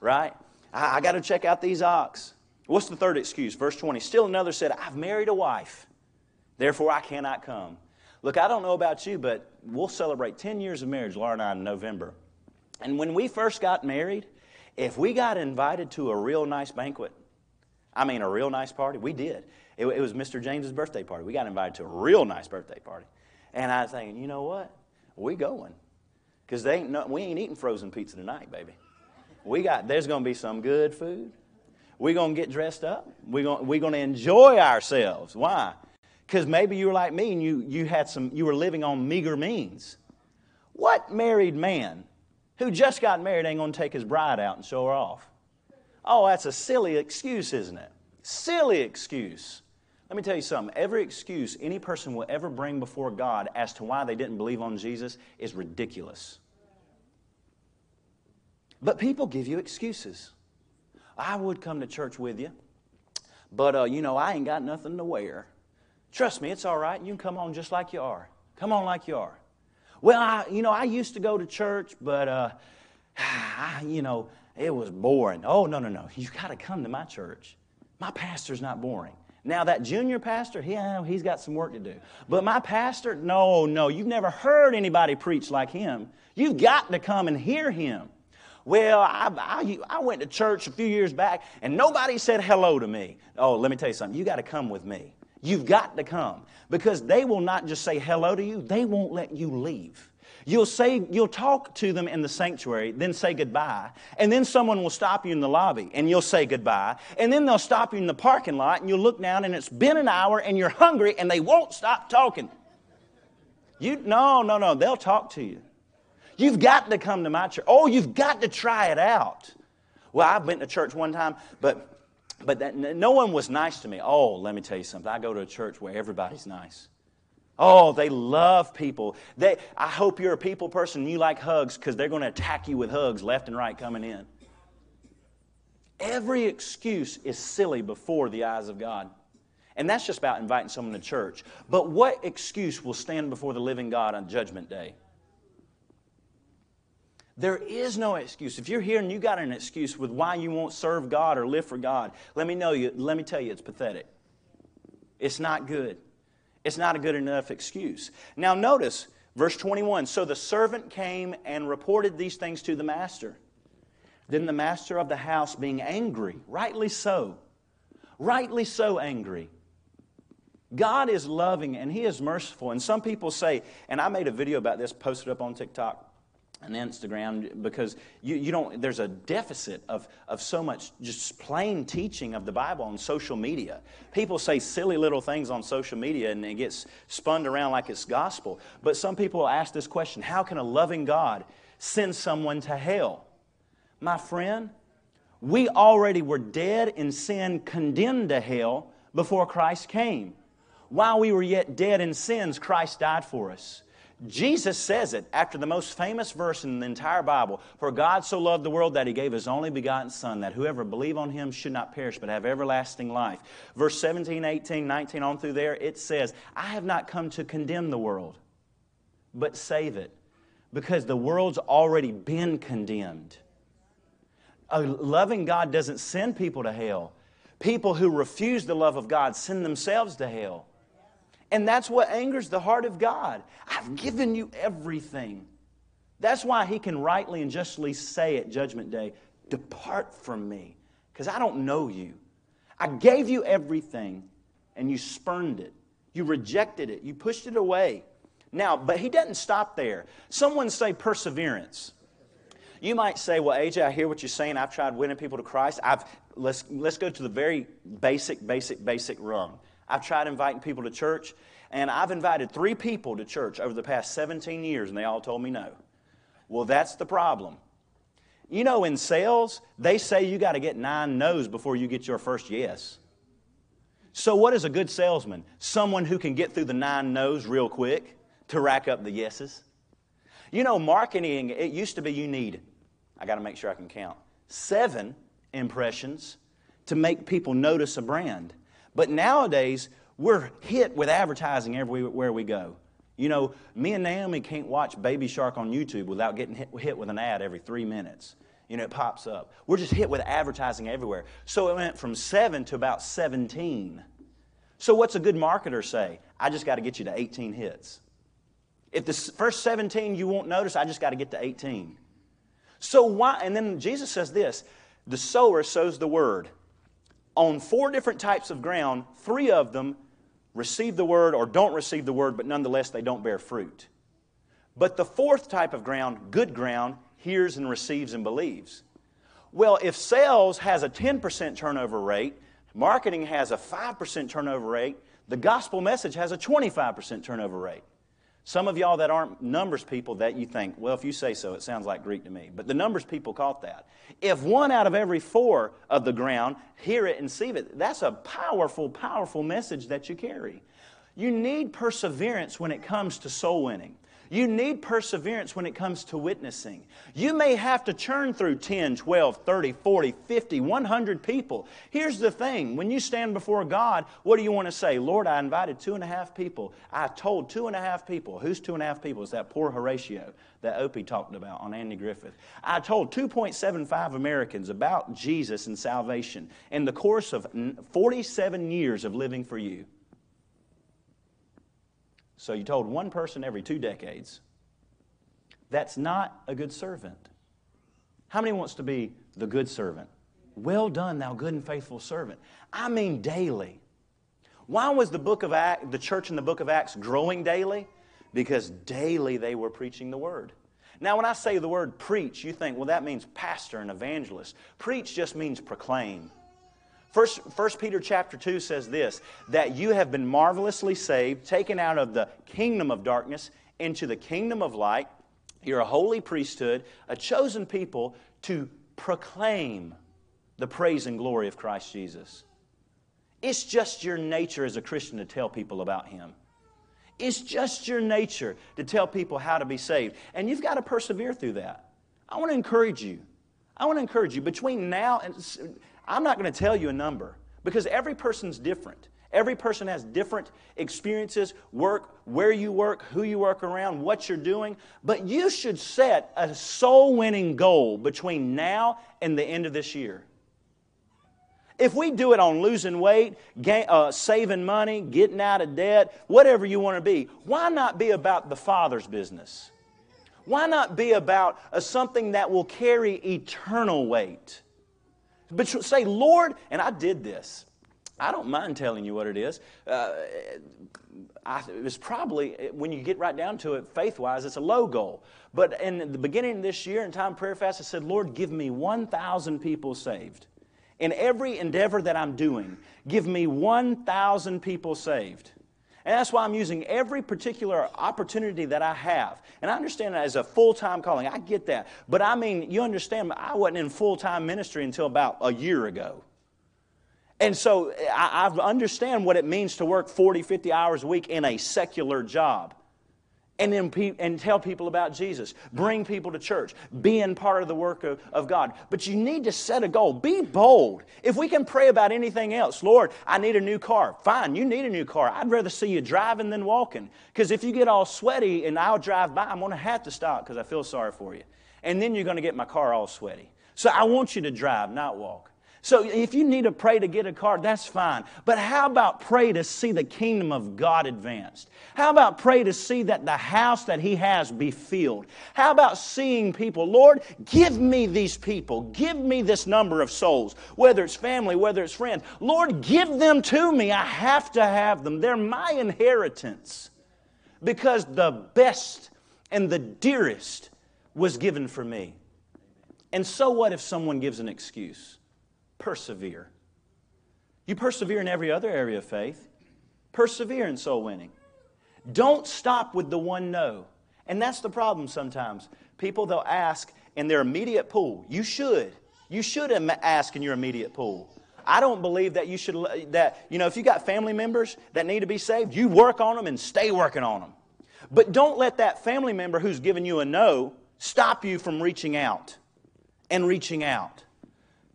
Right? I, I got to check out these ox. What's the third excuse? Verse 20. Still another said, I've married a wife. Therefore I cannot come. Look, I don't know about you, but we'll celebrate 10 years of marriage, Laura and I, in November. And when we first got married, if we got invited to a real nice banquet, I mean a real nice party, we did. It, it was Mr. James's birthday party. We got invited to a real nice birthday party. And I was thinking, you know what? We going. Because ain't no, we ain't eating frozen pizza tonight, baby. We got, there's going to be some good food. We're going to get dressed up. We're going, we're going to enjoy ourselves. Why? Because maybe you were like me and you, you, had some, you were living on meager means. What married man who just got married ain't going to take his bride out and show her off? Oh, that's a silly excuse, isn't it? Silly excuse. Let me tell you something. Every excuse any person will ever bring before God as to why they didn't believe on Jesus is ridiculous. But people give you excuses. I would come to church with you, but, uh, you know, I ain't got nothing to wear. Trust me, it's all right. You can come on just like you are. Come on like you are. Well, I, you know, I used to go to church, but, uh, I, you know, it was boring. Oh, no, no, no. You've got to come to my church. My pastor's not boring. Now, that junior pastor, he, he's got some work to do. But my pastor, no, no, you've never heard anybody preach like him. You've got to come and hear him. Well, I, I, I, went to church a few years back and nobody said hello to me. Oh, let me tell you something. You got to come with me. You've got to come because they will not just say hello to you, they won't let you leave. You'll say, you'll talk to them in the sanctuary, then say goodbye. And then someone will stop you in the lobby and you'll say goodbye. And then they'll stop you in the parking lot and you'll look down and it's been an hour and you're hungry and they won't stop talking. You, no, no, no, they'll talk to you. You've got to come to my church. Oh, you've got to try it out. Well, I went to church one time, but but that, no one was nice to me. Oh, let me tell you something. I go to a church where everybody's nice. Oh, they love people. They, I hope you're a people person and you like hugs because they're going to attack you with hugs left and right coming in. Every excuse is silly before the eyes of God. And that's just about inviting someone to church. But what excuse will stand before the living God on Judgment Day? There is no excuse. If you're here and you got an excuse with why you won't serve God or live for God, let me know you, let me tell you it's pathetic. It's not good. It's not a good enough excuse. Now notice verse 21. So the servant came and reported these things to the master. Then the master of the house being angry, rightly so, rightly so angry. God is loving and He is merciful. And some people say, and I made a video about this, posted up on TikTok and Instagram because you, you don't, there's a deficit of, of so much just plain teaching of the Bible on social media. People say silly little things on social media and it gets spun around like it's gospel. But some people ask this question how can a loving God send someone to hell? My friend, we already were dead in sin, condemned to hell before Christ came. While we were yet dead in sins, Christ died for us. Jesus says it after the most famous verse in the entire Bible For God so loved the world that he gave his only begotten Son, that whoever believe on him should not perish but have everlasting life. Verse 17, 18, 19, on through there, it says, I have not come to condemn the world, but save it, because the world's already been condemned. A loving God doesn't send people to hell. People who refuse the love of God send themselves to hell. And that's what angers the heart of God. I've given you everything. That's why he can rightly and justly say at Judgment Day, Depart from me, because I don't know you. I gave you everything, and you spurned it. You rejected it. You pushed it away. Now, but he doesn't stop there. Someone say perseverance. You might say, well, AJ, I hear what you're saying. I've tried winning people to Christ. I've, let's, let's go to the very basic, basic, basic rung. I've tried inviting people to church, and I've invited three people to church over the past 17 years, and they all told me no. Well, that's the problem. You know, in sales, they say you got to get nine no's before you get your first yes. So, what is a good salesman? Someone who can get through the nine no's real quick to rack up the yeses. You know, marketing, it used to be you need, I got to make sure I can count, seven impressions to make people notice a brand. But nowadays, we're hit with advertising everywhere we go. You know, me and Naomi can't watch Baby Shark on YouTube without getting hit, hit with an ad every three minutes. You know, it pops up. We're just hit with advertising everywhere. So it went from seven to about 17. So, what's a good marketer say? I just got to get you to 18 hits. If the first 17 you won't notice, I just got to get to 18. So, why? And then Jesus says this the sower sows the word on four different types of ground, three of them receive the word or don't receive the word, but nonetheless they don't bear fruit. But the fourth type of ground, good ground, hears and receives and believes. Well, if sales has a 10% turnover rate, marketing has a 5% turnover rate, the gospel message has a 25% turnover rate. Some of y'all that aren't numbers people that you think, well, if you say so, it sounds like Greek to me. But the numbers people caught that. If one out of every four of the ground hear it and see it, that's a powerful, powerful message that you carry. You need perseverance when it comes to soul winning. You need perseverance when it comes to witnessing. You may have to churn through 10, 12, 30, 40, 50, 100 people. Here's the thing when you stand before God, what do you want to say? Lord, I invited two and a half people. I told two and a half people. Who's two and a half people? Is that poor Horatio that Opie talked about on Andy Griffith. I told 2.75 Americans about Jesus and salvation in the course of 47 years of living for you. So you told one person every two decades. That's not a good servant. How many wants to be the good servant? Well done, thou good and faithful servant. I mean daily. Why was the book of Acts, the church in the book of Acts growing daily? Because daily they were preaching the word. Now, when I say the word preach, you think, well, that means pastor and evangelist. Preach just means proclaim. First, First Peter chapter 2 says this that you have been marvelously saved, taken out of the kingdom of darkness into the kingdom of light. You're a holy priesthood, a chosen people to proclaim the praise and glory of Christ Jesus. It's just your nature as a Christian to tell people about Him. It's just your nature to tell people how to be saved. And you've got to persevere through that. I want to encourage you. I want to encourage you between now and I'm not going to tell you a number because every person's different. Every person has different experiences, work, where you work, who you work around, what you're doing. But you should set a soul winning goal between now and the end of this year. If we do it on losing weight, gain, uh, saving money, getting out of debt, whatever you want to be, why not be about the Father's business? Why not be about uh, something that will carry eternal weight? But say, Lord, and I did this. I don't mind telling you what it is. Uh, I, it's probably, when you get right down to it, faith wise, it's a low goal. But in the beginning of this year, in time prayer fast, I said, Lord, give me 1,000 people saved. In every endeavor that I'm doing, give me 1,000 people saved. And that's why I'm using every particular opportunity that I have. And I understand that as a full time calling. I get that. But I mean, you understand, I wasn't in full time ministry until about a year ago. And so I, I understand what it means to work 40, 50 hours a week in a secular job and then and tell people about Jesus. Bring people to church. Being part of the work of, of God. But you need to set a goal. Be bold. If we can pray about anything else, Lord, I need a new car. Fine, you need a new car. I'd rather see you driving than walking. Because if you get all sweaty and I'll drive by, I'm going to have to stop because I feel sorry for you. And then you're going to get my car all sweaty. So I want you to drive, not walk. So if you need to pray to get a car, that's fine. But how about pray to see the kingdom of God advanced? How about pray to see that the house that He has be filled? How about seeing people, Lord, give me these people, give me this number of souls, whether it's family, whether it's friends. Lord, give them to me. I have to have them. They're my inheritance because the best and the dearest was given for me. And so what if someone gives an excuse? Persevere. You persevere in every other area of faith. Persevere in soul winning. Don't stop with the one no. And that's the problem sometimes. People, they'll ask in their immediate pool. You should. You should ask in your immediate pool. I don't believe that you should, that, you know, if you got family members that need to be saved, you work on them and stay working on them. But don't let that family member who's given you a no stop you from reaching out and reaching out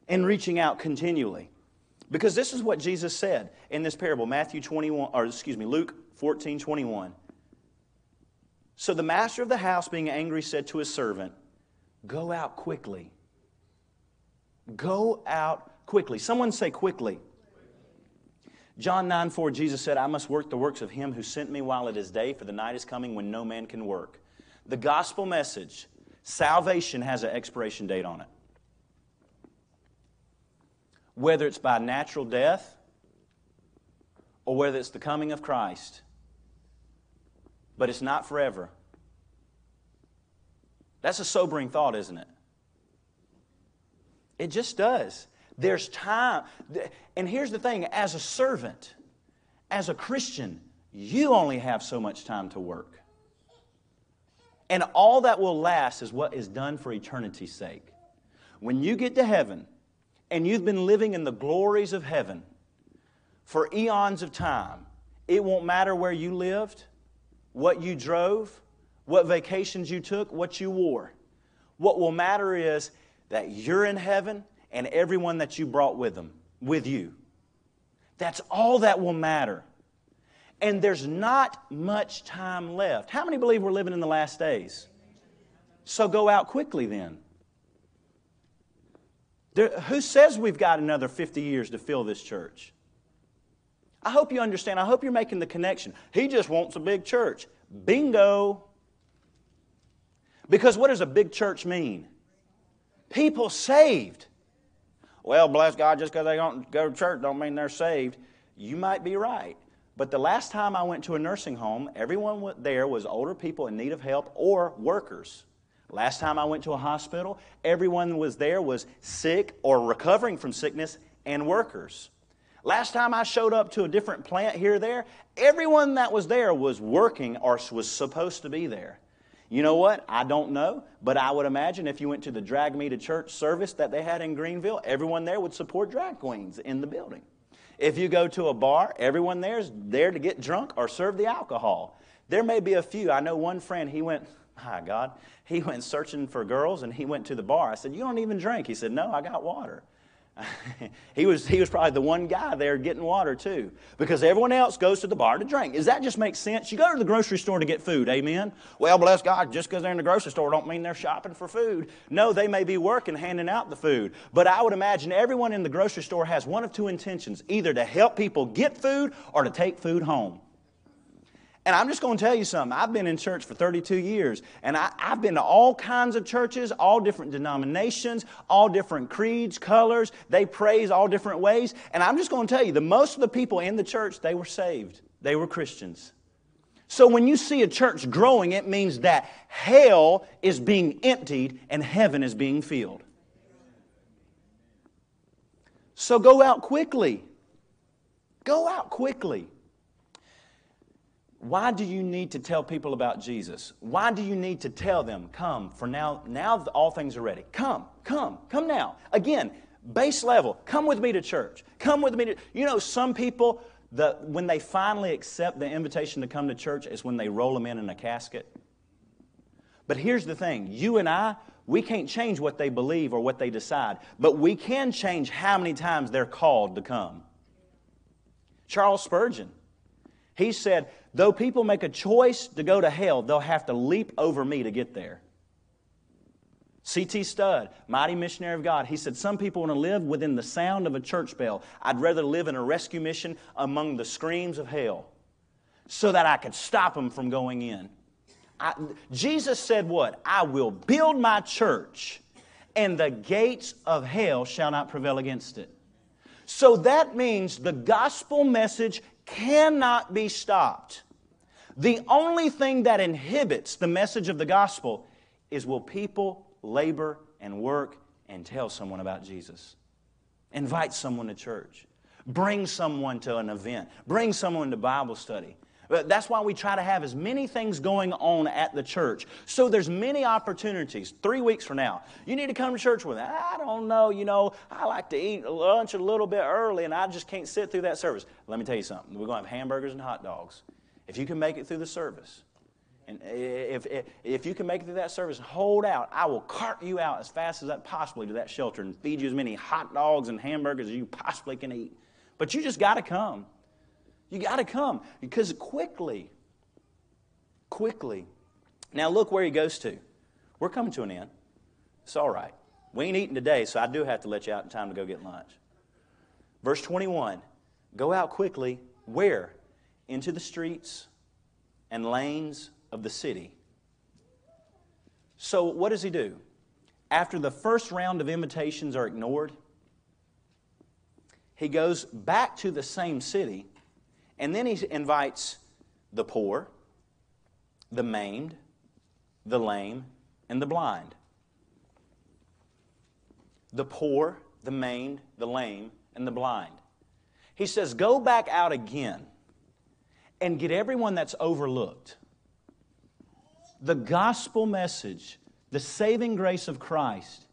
and reaching out continually. Because this is what Jesus said in this parable, Matthew 21, or excuse me, Luke 14, 21. So the master of the house, being angry, said to his servant, Go out quickly. Go out quickly. Someone say quickly. John 9 4, Jesus said, I must work the works of him who sent me while it is day, for the night is coming when no man can work. The gospel message, salvation has an expiration date on it whether it's by natural death or whether it's the coming of Christ. But it's not forever. That's a sobering thought, isn't it? It just does. There's time. And here's the thing as a servant, as a Christian, you only have so much time to work. And all that will last is what is done for eternity's sake. When you get to heaven, and you've been living in the glories of heaven for eons of time, it won't matter where you lived, what you drove, what vacations you took, what you wore. What will matter is that you're in heaven and everyone that you brought with them, with you. That's all that will matter. And there's not much time left. How many believe we're living in the last days? So go out quickly then. There, who says we've got another 50 years to fill this church? I hope you understand. I hope you're making the connection. He just wants a big church. Bingo. Because what does a big church mean? People saved. Well, bless God, just because they don't go to church don't mean they're saved. You might be right. But the last time I went to a nursing home, everyone there was older people in need of help or workers. Last time I went to a hospital, everyone was there was sick or recovering from sickness and workers. Last time I showed up to a different plant here or there, everyone that was there was working or was supposed to be there. You know what? I don't know, but I would imagine if you went to the Drag Me to Church service that they had in Greenville, everyone there would support drag queens in the building. If you go to a bar, everyone there is there to get drunk or serve the alcohol. There may be a few. I know one friend, he went, my God, he went searching for girls and he went to the bar. I said, You don't even drink. He said, No, I got water. he, was, he was probably the one guy there getting water too because everyone else goes to the bar to drink. Does that just make sense? You go to the grocery store to get food, amen? Well, bless God, just because they're in the grocery store don't mean they're shopping for food. No, they may be working handing out the food. But I would imagine everyone in the grocery store has one of two intentions either to help people get food or to take food home. And I'm just going to tell you something. I've been in church for 32 years, and I, have been to all kinds of churches, all different denominations, all different creeds, colors. They praise all different ways. And I'm just going to tell you, the most of the people in the church, they were saved. They were Christians. So when you see a church growing, it means that hell is being emptied and heaven is being filled. So go out quickly. Go out quickly. Why do you need to tell people about Jesus? Why do you need to tell them, come, for now, now all things are ready. Come, come, come now. Again, base level, come with me to church. Come with me to, you know, some people, the, when they finally accept the invitation to come to church is when they roll them in in a casket. But here's the thing you and I, we can't change what they believe or what they decide, but we can change how many times they're called to come. Charles Spurgeon, he said, Though people make a choice to go to hell, they'll have to leap over me to get there. C.T. Studd, mighty missionary of God, he said, Some people want to live within the sound of a church bell. I'd rather live in a rescue mission among the screams of hell so that I could stop them from going in. I, Jesus said, What? I will build my church, and the gates of hell shall not prevail against it. So that means the gospel message cannot be stopped. The only thing that inhibits the message of the gospel is will people labor and work and tell someone about Jesus? Invite someone to church. Bring someone to an event. Bring someone to Bible study. That's why we try to have as many things going on at the church. So there's many opportunities. Three weeks from now, you need to come to church with me. I don't know, you know, I like to eat lunch a little bit early and I just can't sit through that service. Let me tell you something. We're going to have hamburgers and hot dogs. If you can make it through the service, and if, if, if you can make it through that service, hold out. I will cart you out as fast as I possibly to that shelter and feed you as many hot dogs and hamburgers as you possibly can eat. But you just got to come. You got to come because quickly, quickly. Now look where he goes to. We're coming to an end. It's all right. We ain't eating today, so I do have to let you out in time to go get lunch. Verse 21 Go out quickly. Where? Into the streets and lanes of the city. So, what does he do? After the first round of invitations are ignored, he goes back to the same city and then he invites the poor, the maimed, the lame, and the blind. The poor, the maimed, the lame, and the blind. He says, Go back out again and get everyone that's overlooked. The gospel message, the saving grace of Christ,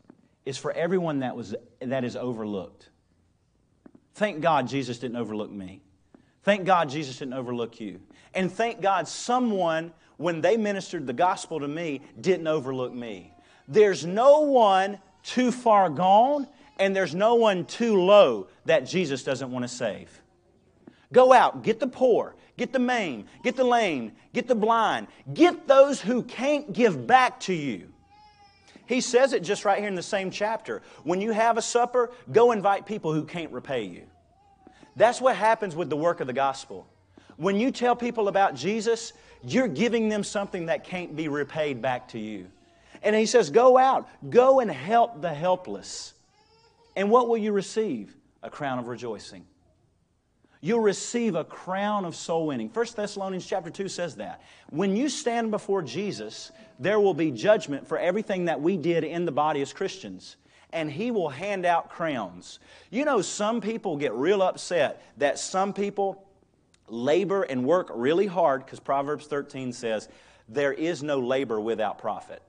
is for everyone that, was, that is overlooked. Thank God Jesus didn't overlook me. Thank God Jesus didn't overlook you. And thank God someone when they ministered the gospel to me, didn't overlook me. There's no one too far gone, and there's no one too low that Jesus doesn't want to save. Go out, get the poor, get the maimed, get the lame, get the blind, get those who can't give back to you. He says it just right here in the same chapter. When you have a supper, go invite people who can't repay you. That's what happens with the work of the gospel. When you tell people about Jesus, you're giving them something that can't be repaid back to you. And he says, Go out, go and help the helpless. And what will you receive? A crown of rejoicing. You'll receive a crown of soul winning. 1 Thessalonians chapter 2 says that. When you stand before Jesus, there will be judgment for everything that we did in the body as Christians. And he will hand out crowns. You know, some people get real upset that some people labor and work really hard because Proverbs 13 says, There is no labor without profit.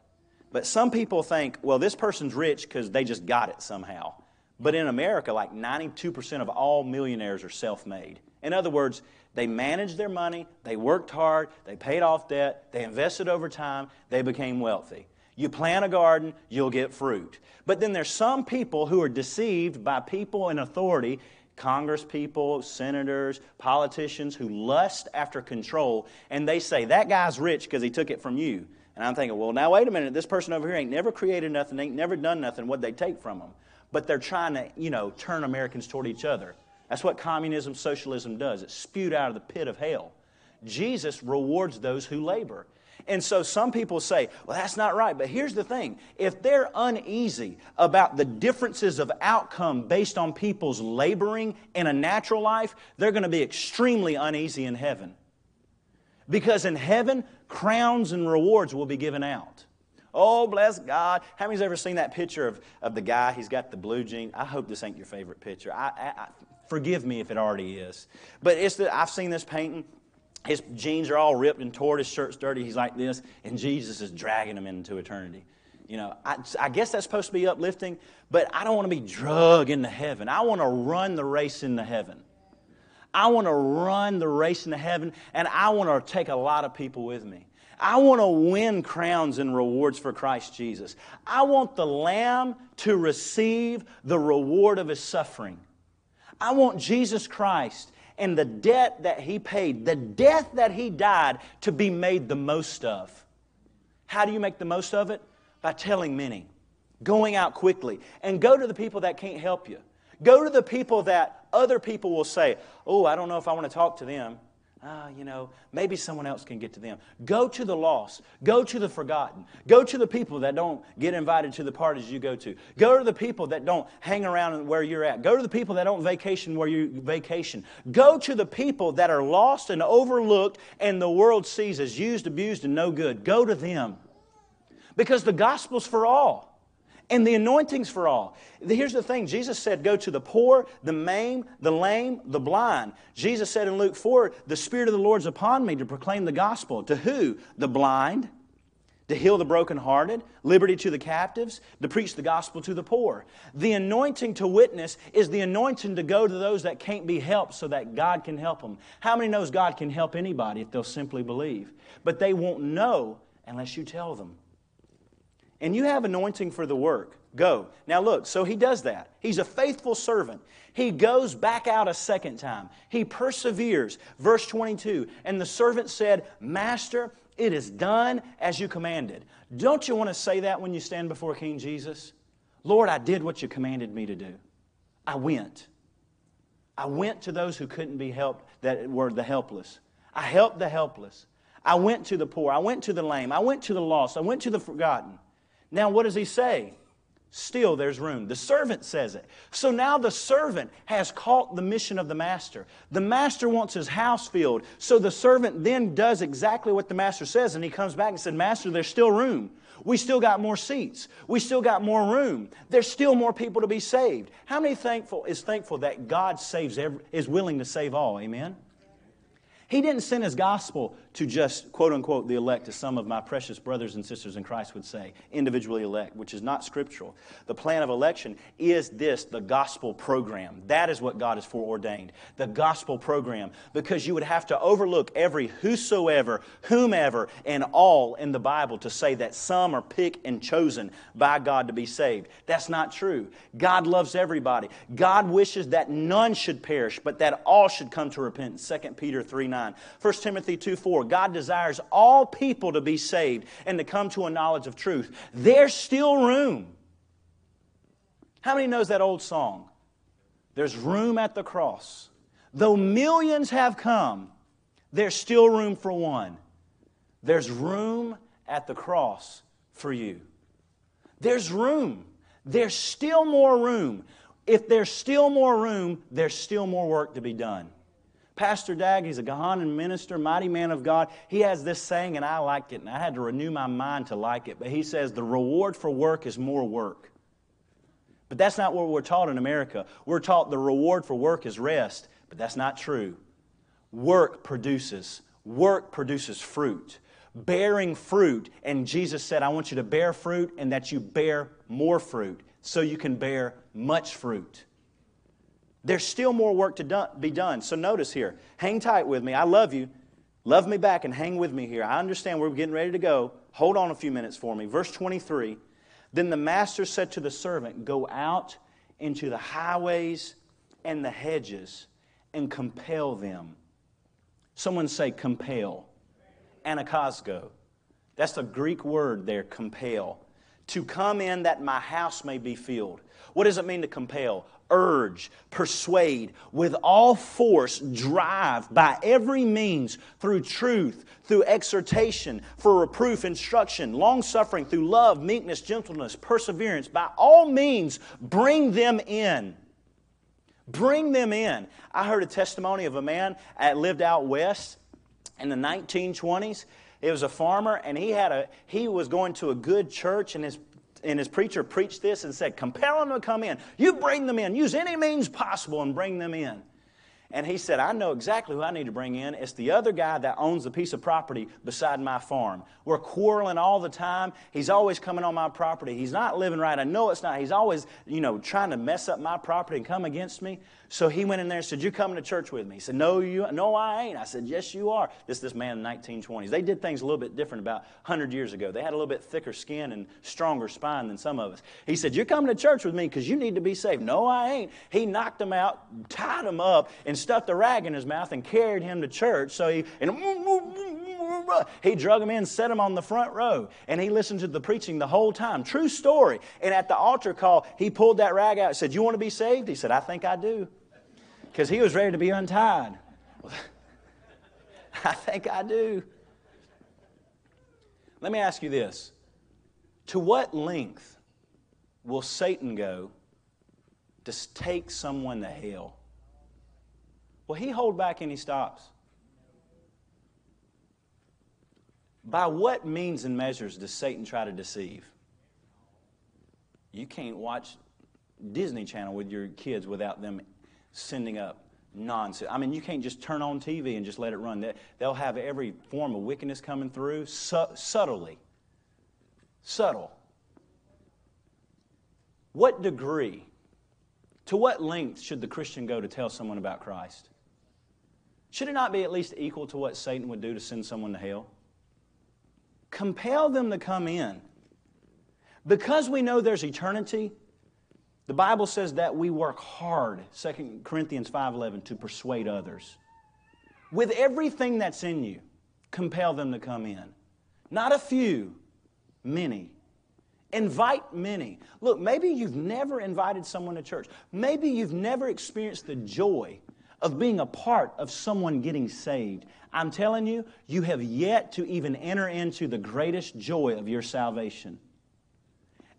But some people think, well, this person's rich because they just got it somehow. But in America, like 92% of all millionaires are self made. In other words, they managed their money, they worked hard, they paid off debt, they invested over time, they became wealthy. You plant a garden, you'll get fruit. But then there's some people who are deceived by people in authority, Congress people, senators, politicians who lust after control, and they say, that guy's rich because he took it from you. And I'm thinking, well, now wait a minute, this person over here ain't never created nothing, ain't never done nothing. What'd they take from them? But they're trying to, you know, turn Americans toward each other. That's what communism, socialism does. It's spewed out of the pit of hell. Jesus rewards those who labor. And so some people say, well, that's not right. But here's the thing if they're uneasy about the differences of outcome based on people's laboring in a natural life, they're going to be extremely uneasy in heaven. Because in heaven, crowns and rewards will be given out. Oh, bless God. How many's ever seen that picture of, of the guy? He's got the blue jeans. I hope this ain't your favorite picture. I, I, I forgive me if it already is. But it's the, I've seen this painting. His jeans are all ripped and torn. His shirt's dirty. He's like this. And Jesus is dragging him into eternity. You know, I, I guess that's supposed to be uplifting, but I don't want to be drug into heaven. I want to run the race into heaven. I want to run the race into heaven, and I want to take a lot of people with me. I want to win crowns and rewards for Christ Jesus. I want the Lamb to receive the reward of his suffering. I want Jesus Christ and the debt that he paid, the death that he died, to be made the most of. How do you make the most of it? By telling many, going out quickly, and go to the people that can't help you. Go to the people that other people will say, Oh, I don't know if I want to talk to them. Ah, you know, maybe someone else can get to them. Go to the lost. Go to the forgotten. Go to the people that don't get invited to the parties you go to. Go to the people that don't hang around where you're at. Go to the people that don't vacation where you vacation. Go to the people that are lost and overlooked and the world sees as used, abused, and no good. Go to them. Because the gospel's for all. And the anointing's for all. Here's the thing Jesus said, Go to the poor, the maimed, the lame, the blind. Jesus said in Luke 4, The Spirit of the Lord's upon me to proclaim the gospel. To who? The blind, to heal the brokenhearted, liberty to the captives, to preach the gospel to the poor. The anointing to witness is the anointing to go to those that can't be helped so that God can help them. How many knows God can help anybody if they'll simply believe? But they won't know unless you tell them and you have anointing for the work. Go. Now look, so he does that. He's a faithful servant. He goes back out a second time. He perseveres. Verse 22 And the servant said, Master, it is done as you commanded. Don't you want to say that when you stand before King Jesus? Lord, I did what you commanded me to do. I went. I went to those who couldn't be helped, that were the helpless. I helped the helpless. I went to the poor. I went to the lame. I went to the lost. I went to the forgotten. Now, what does he say? Still, there's room. The servant says it. So now the servant has caught the mission of the master. The master wants his house filled. So the servant then does exactly what the master says, and he comes back and said, Master, there's still room. We still got more seats. We still got more room. There's still more people to be saved. How many thankful is thankful that God saves every, is willing to save all? Amen. He didn't send his gospel to just, quote unquote, the elect, as some of my precious brothers and sisters in Christ would say, individually elect, which is not scriptural. The plan of election is this the gospel program. That is what God has foreordained. The gospel program. Because you would have to overlook every whosoever, whomever, and all in the Bible to say that some are picked and chosen by God to be saved. That's not true. God loves everybody. God wishes that none should perish, but that all should come to repentance. 2 Peter 3 9. 1 Timothy 2 4. God desires all people to be saved and to come to a knowledge of truth. There's still room. How many knows that old song? There's room at the cross. Though millions have come, there's still room for one. There's room at the cross for you. There's room. There's still more room. If there's still more room, there's still more work to be done. Pastor Dag, he's a Ghanaian minister, mighty man of God. He has this saying, and I like it, and I had to renew my mind to like it. But he says, The reward for work is more work. But that's not what we're taught in America. We're taught the reward for work is rest, but that's not true. Work produces, work produces fruit. Bearing fruit, and Jesus said, I want you to bear fruit and that you bear more fruit so you can bear much fruit. There's still more work to do, be done. So notice here, hang tight with me. I love you. Love me back and hang with me here. I understand we're getting ready to go. Hold on a few minutes for me. Verse 23 Then the master said to the servant, Go out into the highways and the hedges and compel them. Someone say, compel. Anakazgo. That's the Greek word there, compel. To come in that my house may be filled. What does it mean to compel? urge, persuade, with all force, drive by every means through truth, through exhortation, for reproof, instruction, long suffering, through love, meekness, gentleness, perseverance. By all means, bring them in. Bring them in. I heard a testimony of a man that lived out west in the 1920s. It was a farmer, and he had a he was going to a good church, and his and his preacher preached this and said, Compel them to come in. You bring them in. Use any means possible and bring them in. And he said, I know exactly who I need to bring in. It's the other guy that owns the piece of property beside my farm. We're quarreling all the time. He's always coming on my property. He's not living right. I know it's not. He's always, you know, trying to mess up my property and come against me. So he went in there and said, You coming to church with me? He said, No, you no, I ain't. I said, Yes, you are. This this man in the 1920s. They did things a little bit different about 100 years ago. They had a little bit thicker skin and stronger spine than some of us. He said, You're coming to church with me because you need to be saved. No, I ain't. He knocked him out, tied him up, and stuffed a rag in his mouth and carried him to church. So he and he drug him in, set him on the front row, and he listened to the preaching the whole time. True story. And at the altar call, he pulled that rag out and said, You want to be saved? He said, I think I do because he was ready to be untied. I think I do. Let me ask you this To what length will Satan go to take someone to hell? Will he hold back and he stops? By what means and measures does Satan try to deceive? You can't watch Disney Channel with your kids without them sending up nonsense. I mean, you can't just turn on TV and just let it run. They'll have every form of wickedness coming through su- subtly. Subtle. What degree, to what length should the Christian go to tell someone about Christ? Should it not be at least equal to what Satan would do to send someone to hell? Compel them to come in. Because we know there's eternity, the Bible says that we work hard, 2 Corinthians 5:11, to persuade others. With everything that's in you, compel them to come in. Not a few, many. Invite many. Look, maybe you've never invited someone to church. Maybe you've never experienced the joy of being a part of someone getting saved. I'm telling you, you have yet to even enter into the greatest joy of your salvation.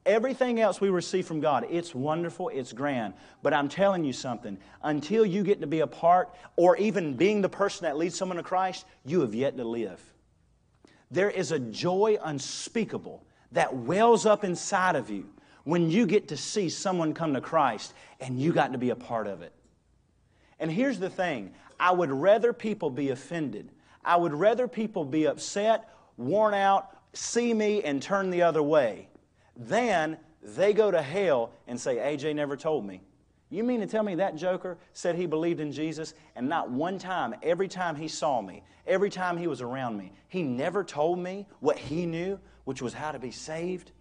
Everything else we receive from God, it's wonderful, it's grand. But I'm telling you something, until you get to be a part or even being the person that leads someone to Christ, you have yet to live. There is a joy unspeakable that wells up inside of you when you get to see someone come to Christ and you got to be a part of it. And here's the thing I would rather people be offended. I would rather people be upset, worn out, see me, and turn the other way than they go to hell and say, AJ never told me. You mean to tell me that joker said he believed in Jesus and not one time, every time he saw me, every time he was around me, he never told me what he knew, which was how to be saved?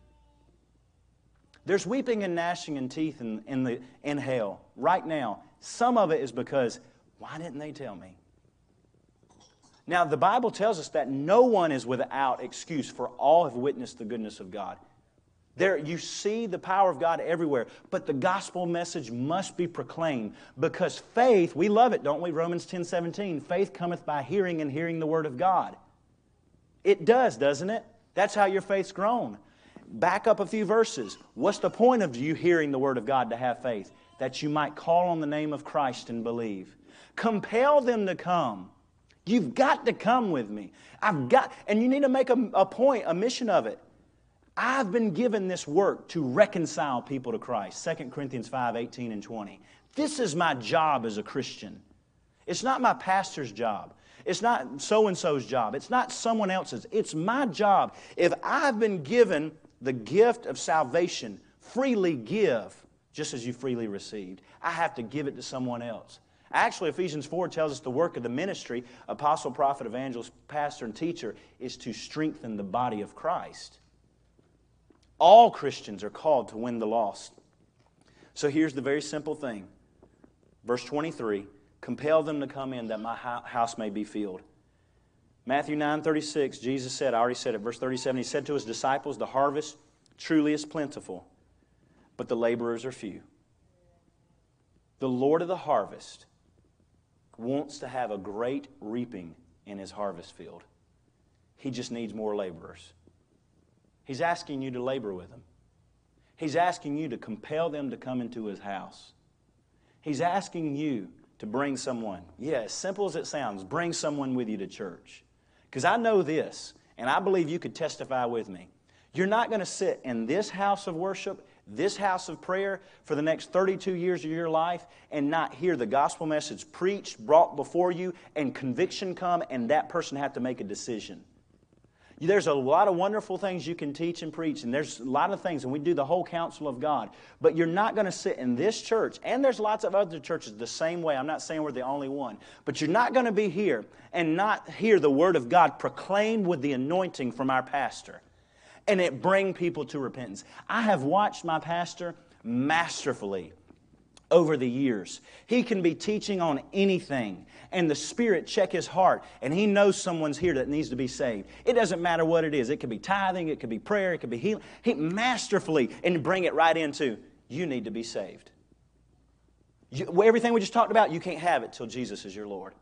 There's weeping and gnashing in teeth in, in, the, in hell right now. Some of it is because, why didn't they tell me? Now, the Bible tells us that no one is without excuse, for all have witnessed the goodness of God. There, you see the power of God everywhere, but the gospel message must be proclaimed because faith, we love it, don't we? Romans 10 17, faith cometh by hearing and hearing the word of God. It does, doesn't it? That's how your faith's grown. Back up a few verses. What's the point of you hearing the word of God to have faith? That you might call on the name of Christ and believe. Compel them to come. You've got to come with me. I've got, and you need to make a, a point, a mission of it. I've been given this work to reconcile people to Christ. 2 Corinthians 5 18 and 20. This is my job as a Christian. It's not my pastor's job. It's not so and so's job. It's not someone else's. It's my job. If I've been given the gift of salvation, freely give just as you freely received. I have to give it to someone else. Actually, Ephesians 4 tells us the work of the ministry, apostle, prophet, evangelist, pastor, and teacher, is to strengthen the body of Christ. All Christians are called to win the lost. So here's the very simple thing. Verse 23 Compel them to come in that my house may be filled. Matthew 9 36, Jesus said, I already said it, verse 37, He said to His disciples, The harvest truly is plentiful, but the laborers are few. The Lord of the harvest wants to have a great reaping in His harvest field. He just needs more laborers. He's asking you to labor with him. He's asking you to compel them to come into his house. He's asking you to bring someone. Yeah, as simple as it sounds, bring someone with you to church. Because I know this, and I believe you could testify with me. You're not going to sit in this house of worship, this house of prayer for the next 32 years of your life and not hear the gospel message preached, brought before you, and conviction come, and that person have to make a decision. There's a lot of wonderful things you can teach and preach, and there's a lot of things, and we do the whole counsel of God. But you're not going to sit in this church, and there's lots of other churches the same way. I'm not saying we're the only one. But you're not going to be here and not hear the Word of God proclaimed with the anointing from our pastor, and it bring people to repentance. I have watched my pastor masterfully over the years. He can be teaching on anything, and the Spirit check his heart, and he knows someone's here that needs to be saved. It doesn't matter what it is. It could be tithing, it could be prayer, it could be healing. He masterfully and bring it right into you need to be saved. You, everything we just talked about, you can't have it till Jesus is your Lord.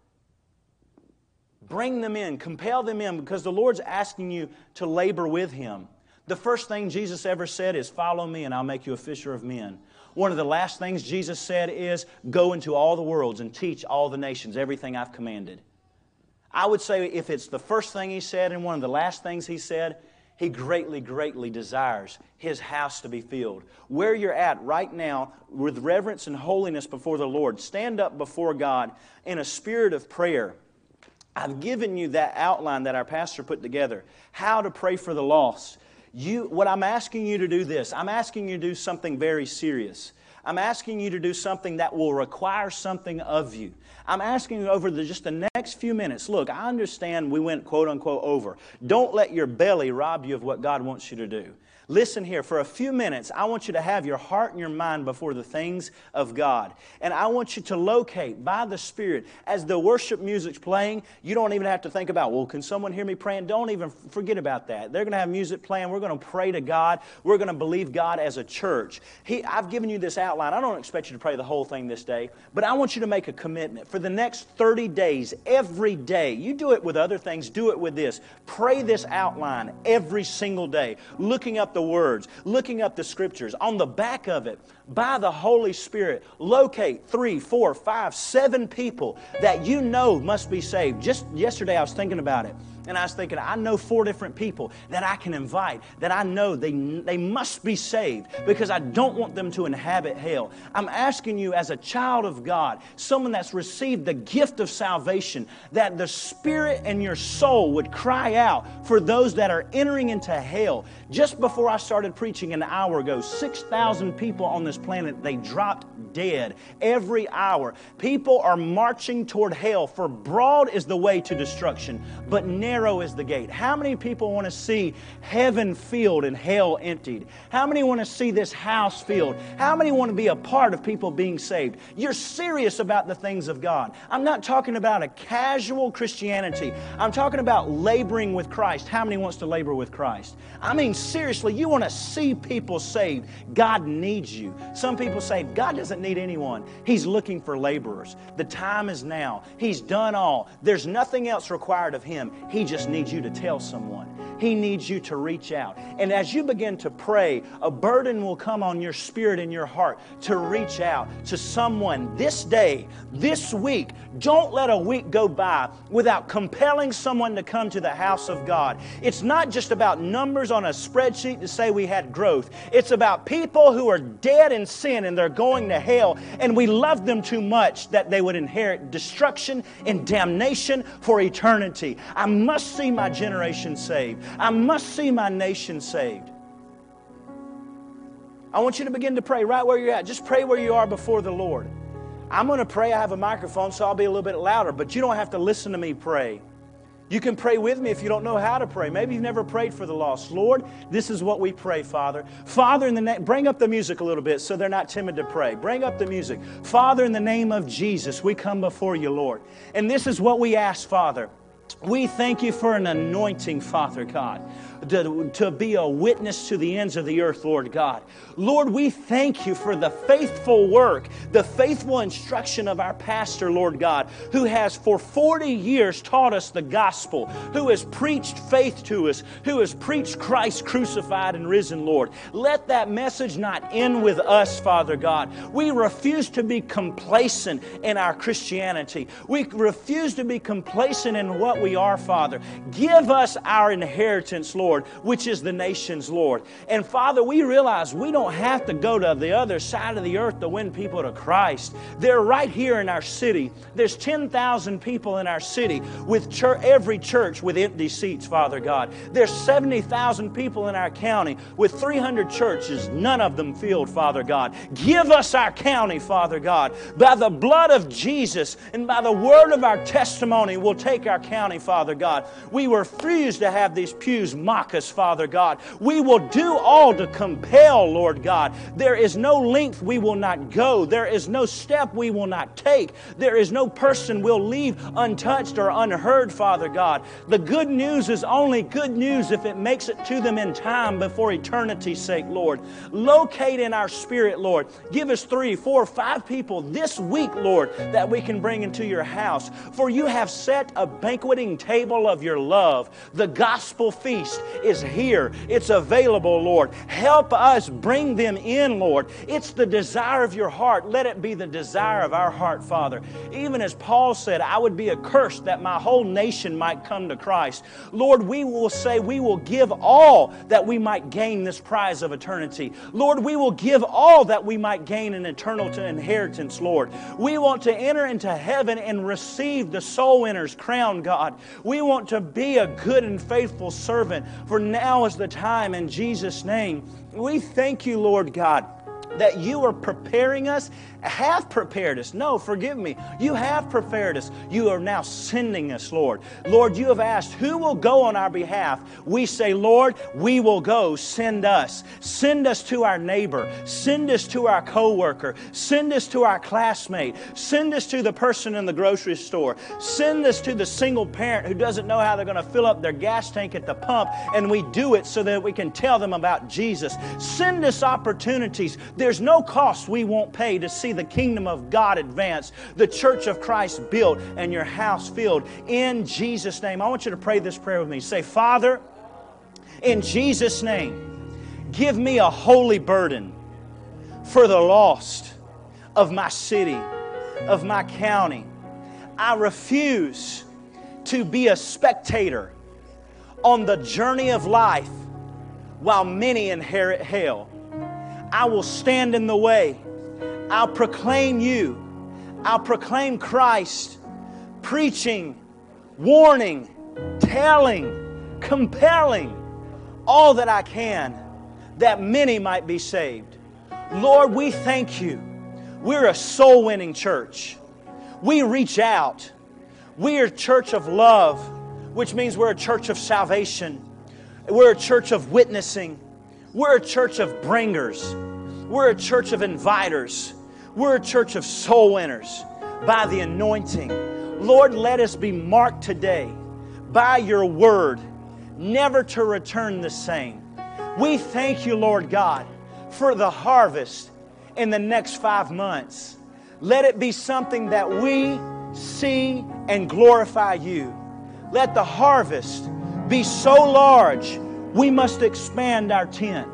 Bring them in, compel them in, because the Lord's asking you to labor with Him. The first thing Jesus ever said is, Follow me, and I'll make you a fisher of men. One of the last things Jesus said is, Go into all the worlds and teach all the nations everything I've commanded. I would say if it's the first thing he said and one of the last things he said, he greatly, greatly desires his house to be filled. Where you're at right now, with reverence and holiness before the Lord, stand up before God in a spirit of prayer. I've given you that outline that our pastor put together how to pray for the lost you, what I'm asking you to do this, I'm asking you to do something very serious. I'm asking you to do something that will require something of you. I'm asking you over the, just the next few minutes. Look, I understand we went quote unquote over. Don't let your belly rob you of what God wants you to do. Listen here, for a few minutes, I want you to have your heart and your mind before the things of God. And I want you to locate by the Spirit, as the worship music's playing, you don't even have to think about, well, can someone hear me praying? Don't even forget about that. They're going to have music playing. We're going to pray to God. We're going to believe God as a church. He, I've given you this outline. I don't expect you to pray the whole thing this day, but I want you to make a commitment. For the next 30 days, every day, you do it with other things, do it with this. Pray this outline every single day, looking up the words, looking up the scriptures. On the back of it, by the Holy Spirit, locate three, four, five, seven people that you know must be saved. Just yesterday, I was thinking about it. And I was thinking, I know four different people that I can invite that I know they, they must be saved because I don't want them to inhabit hell. I'm asking you, as a child of God, someone that's received the gift of salvation, that the Spirit and your soul would cry out for those that are entering into hell. Just before I started preaching an hour ago, 6,000 people on this planet, they dropped dead every hour. People are marching toward hell, for broad is the way to destruction, but narrow is the gate. How many people want to see heaven filled and hell emptied? How many want to see this house filled? How many want to be a part of people being saved? You're serious about the things of God. I'm not talking about a casual Christianity. I'm talking about laboring with Christ. How many wants to labor with Christ? I mean, seriously, you want to see people saved. God needs you. Some people say, God doesn't need anyone. He's looking for laborers. The time is now. He's done all. There's nothing else required of Him. He just needs you to tell someone. He needs you to reach out. And as you begin to pray, a burden will come on your spirit and your heart to reach out to someone this day, this week. Don't let a week go by without compelling someone to come to the house of God. It's not just about numbers on a spreadsheet to say we had growth, it's about people who are dead in sin and they're going to hell, and we love them too much that they would inherit destruction and damnation for eternity. I must see my generation saved. I must see my nation saved. I want you to begin to pray right where you're at. Just pray where you are before the Lord. I'm going to pray. I have a microphone, so I'll be a little bit louder, but you don't have to listen to me pray. You can pray with me if you don't know how to pray. Maybe you've never prayed for the lost. Lord, this is what we pray, Father. Father, in the name, bring up the music a little bit so they're not timid to pray. Bring up the music. Father, in the name of Jesus, we come before you, Lord. And this is what we ask, Father. We thank you for an anointing, Father God to, to be a witness to the ends of the earth, Lord God. Lord, we thank you for the faithful work, the faithful instruction of our pastor, Lord God, who has for 40 years taught us the gospel, who has preached faith to us, who has preached Christ crucified and risen, Lord. Let that message not end with us, Father God. We refuse to be complacent in our Christianity. We refuse to be complacent in what we are, Father. Give us our inheritance, Lord. Lord, which is the nation's Lord. And Father, we realize we don't have to go to the other side of the earth to win people to Christ. They're right here in our city. There's 10,000 people in our city with church, every church with empty seats, Father God. There's 70,000 people in our county with 300 churches, none of them filled, Father God. Give us our county, Father God. By the blood of Jesus and by the word of our testimony, we'll take our county, Father God. We refuse to have these pews mocked mock us, Father God. We will do all to compel, Lord God. There is no length we will not go. There is no step we will not take. There is no person we'll leave untouched or unheard, Father God. The good news is only good news if it makes it to them in time before eternity's sake, Lord. Locate in our spirit, Lord. Give us three, four, five people this week, Lord, that we can bring into your house. For you have set a banqueting table of your love, the gospel feast is here. It's available, Lord. Help us bring them in, Lord. It's the desire of your heart. Let it be the desire of our heart, Father. Even as Paul said, I would be accursed that my whole nation might come to Christ. Lord, we will say we will give all that we might gain this prize of eternity. Lord, we will give all that we might gain an eternal inheritance, Lord. We want to enter into heaven and receive the soul winner's crown, God. We want to be a good and faithful servant for now is the time in Jesus' name. We thank you, Lord God that you are preparing us, have prepared us. No, forgive me. You have prepared us. You are now sending us, Lord. Lord, you have asked, who will go on our behalf? We say, Lord, we will go. Send us. Send us to our neighbor. Send us to our coworker. Send us to our classmate. Send us to the person in the grocery store. Send us to the single parent who doesn't know how they're going to fill up their gas tank at the pump, and we do it so that we can tell them about Jesus. Send us opportunities. There's no cost we won't pay to see the kingdom of God advance, the church of Christ built, and your house filled. In Jesus' name, I want you to pray this prayer with me. Say, Father, in Jesus' name, give me a holy burden for the lost of my city, of my county. I refuse to be a spectator on the journey of life while many inherit hell. I will stand in the way. I'll proclaim you. I'll proclaim Christ, preaching, warning, telling, compelling all that I can that many might be saved. Lord, we thank you. We're a soul winning church. We reach out. We are a church of love, which means we're a church of salvation. We're a church of witnessing. We're a church of bringers. We're a church of inviters. We're a church of soul winners by the anointing. Lord, let us be marked today by your word, never to return the same. We thank you, Lord God, for the harvest in the next five months. Let it be something that we see and glorify you. Let the harvest be so large, we must expand our tent.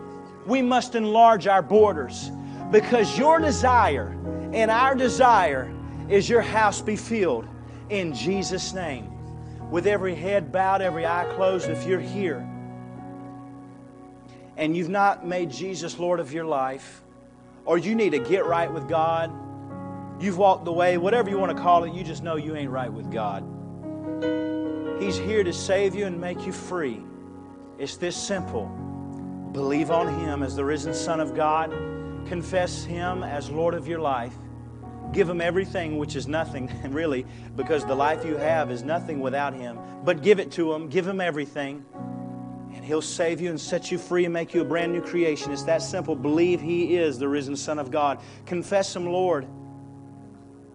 We must enlarge our borders because your desire and our desire is your house be filled in Jesus' name. With every head bowed, every eye closed, if you're here and you've not made Jesus Lord of your life, or you need to get right with God, you've walked the way, whatever you want to call it, you just know you ain't right with God. He's here to save you and make you free. It's this simple. Believe on Him as the risen Son of God, confess Him as Lord of your life. Give Him everything, which is nothing, really, because the life you have is nothing without Him. But give it to Him, give Him everything. And He'll save you and set you free and make you a brand new creation. It's that simple. Believe He is the risen Son of God. Confess Him, Lord.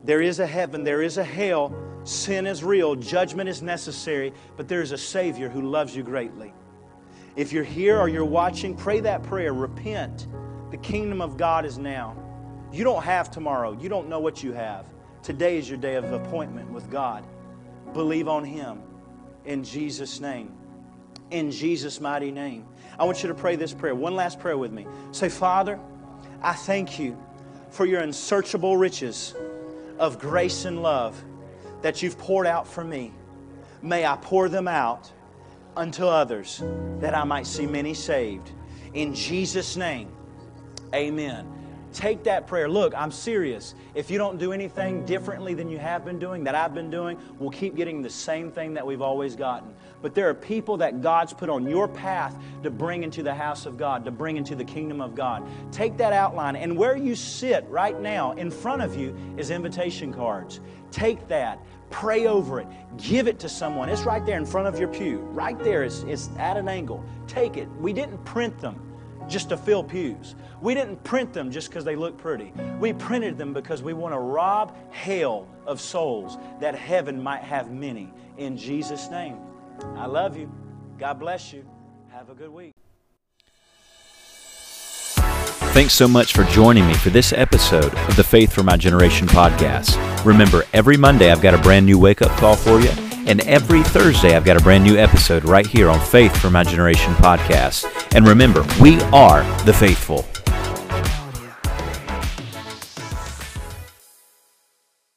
There is a heaven, there is a hell. Sin is real, judgment is necessary, but there is a Savior who loves you greatly. If you're here or you're watching, pray that prayer. Repent. The kingdom of God is now. You don't have tomorrow, you don't know what you have. Today is your day of appointment with God. Believe on Him in Jesus' name in Jesus' mighty name. I want you to pray this prayer. One last prayer with me. Say, Father, I thank you for your unsearchable riches of grace and love that you've poured out for me. May I pour them out unto others that I might see many saved. In Jesus' name, amen. Take that prayer. Look, I'm serious. If you don't do anything differently than you have been doing, that I've been doing, we'll keep getting the same thing that we've always gotten. But there are people that God's put on your path to bring into the house of God, to bring into the kingdom of God. Take that outline, and where you sit right now in front of you is invitation cards. Take that, pray over it, give it to someone. It's right there in front of your pew. Right there, it's, it's at an angle. Take it. We didn't print them just to fill pews. We didn't print them just because they look pretty. We printed them because we want to rob hell of souls that heaven might have many. In Jesus' name. I love you. God bless you. Have a good week. Thanks so much for joining me for this episode of the Faith for My Generation podcast. Remember, every Monday I've got a brand new wake up call for you, and every Thursday I've got a brand new episode right here on Faith for My Generation podcast. And remember, we are the faithful.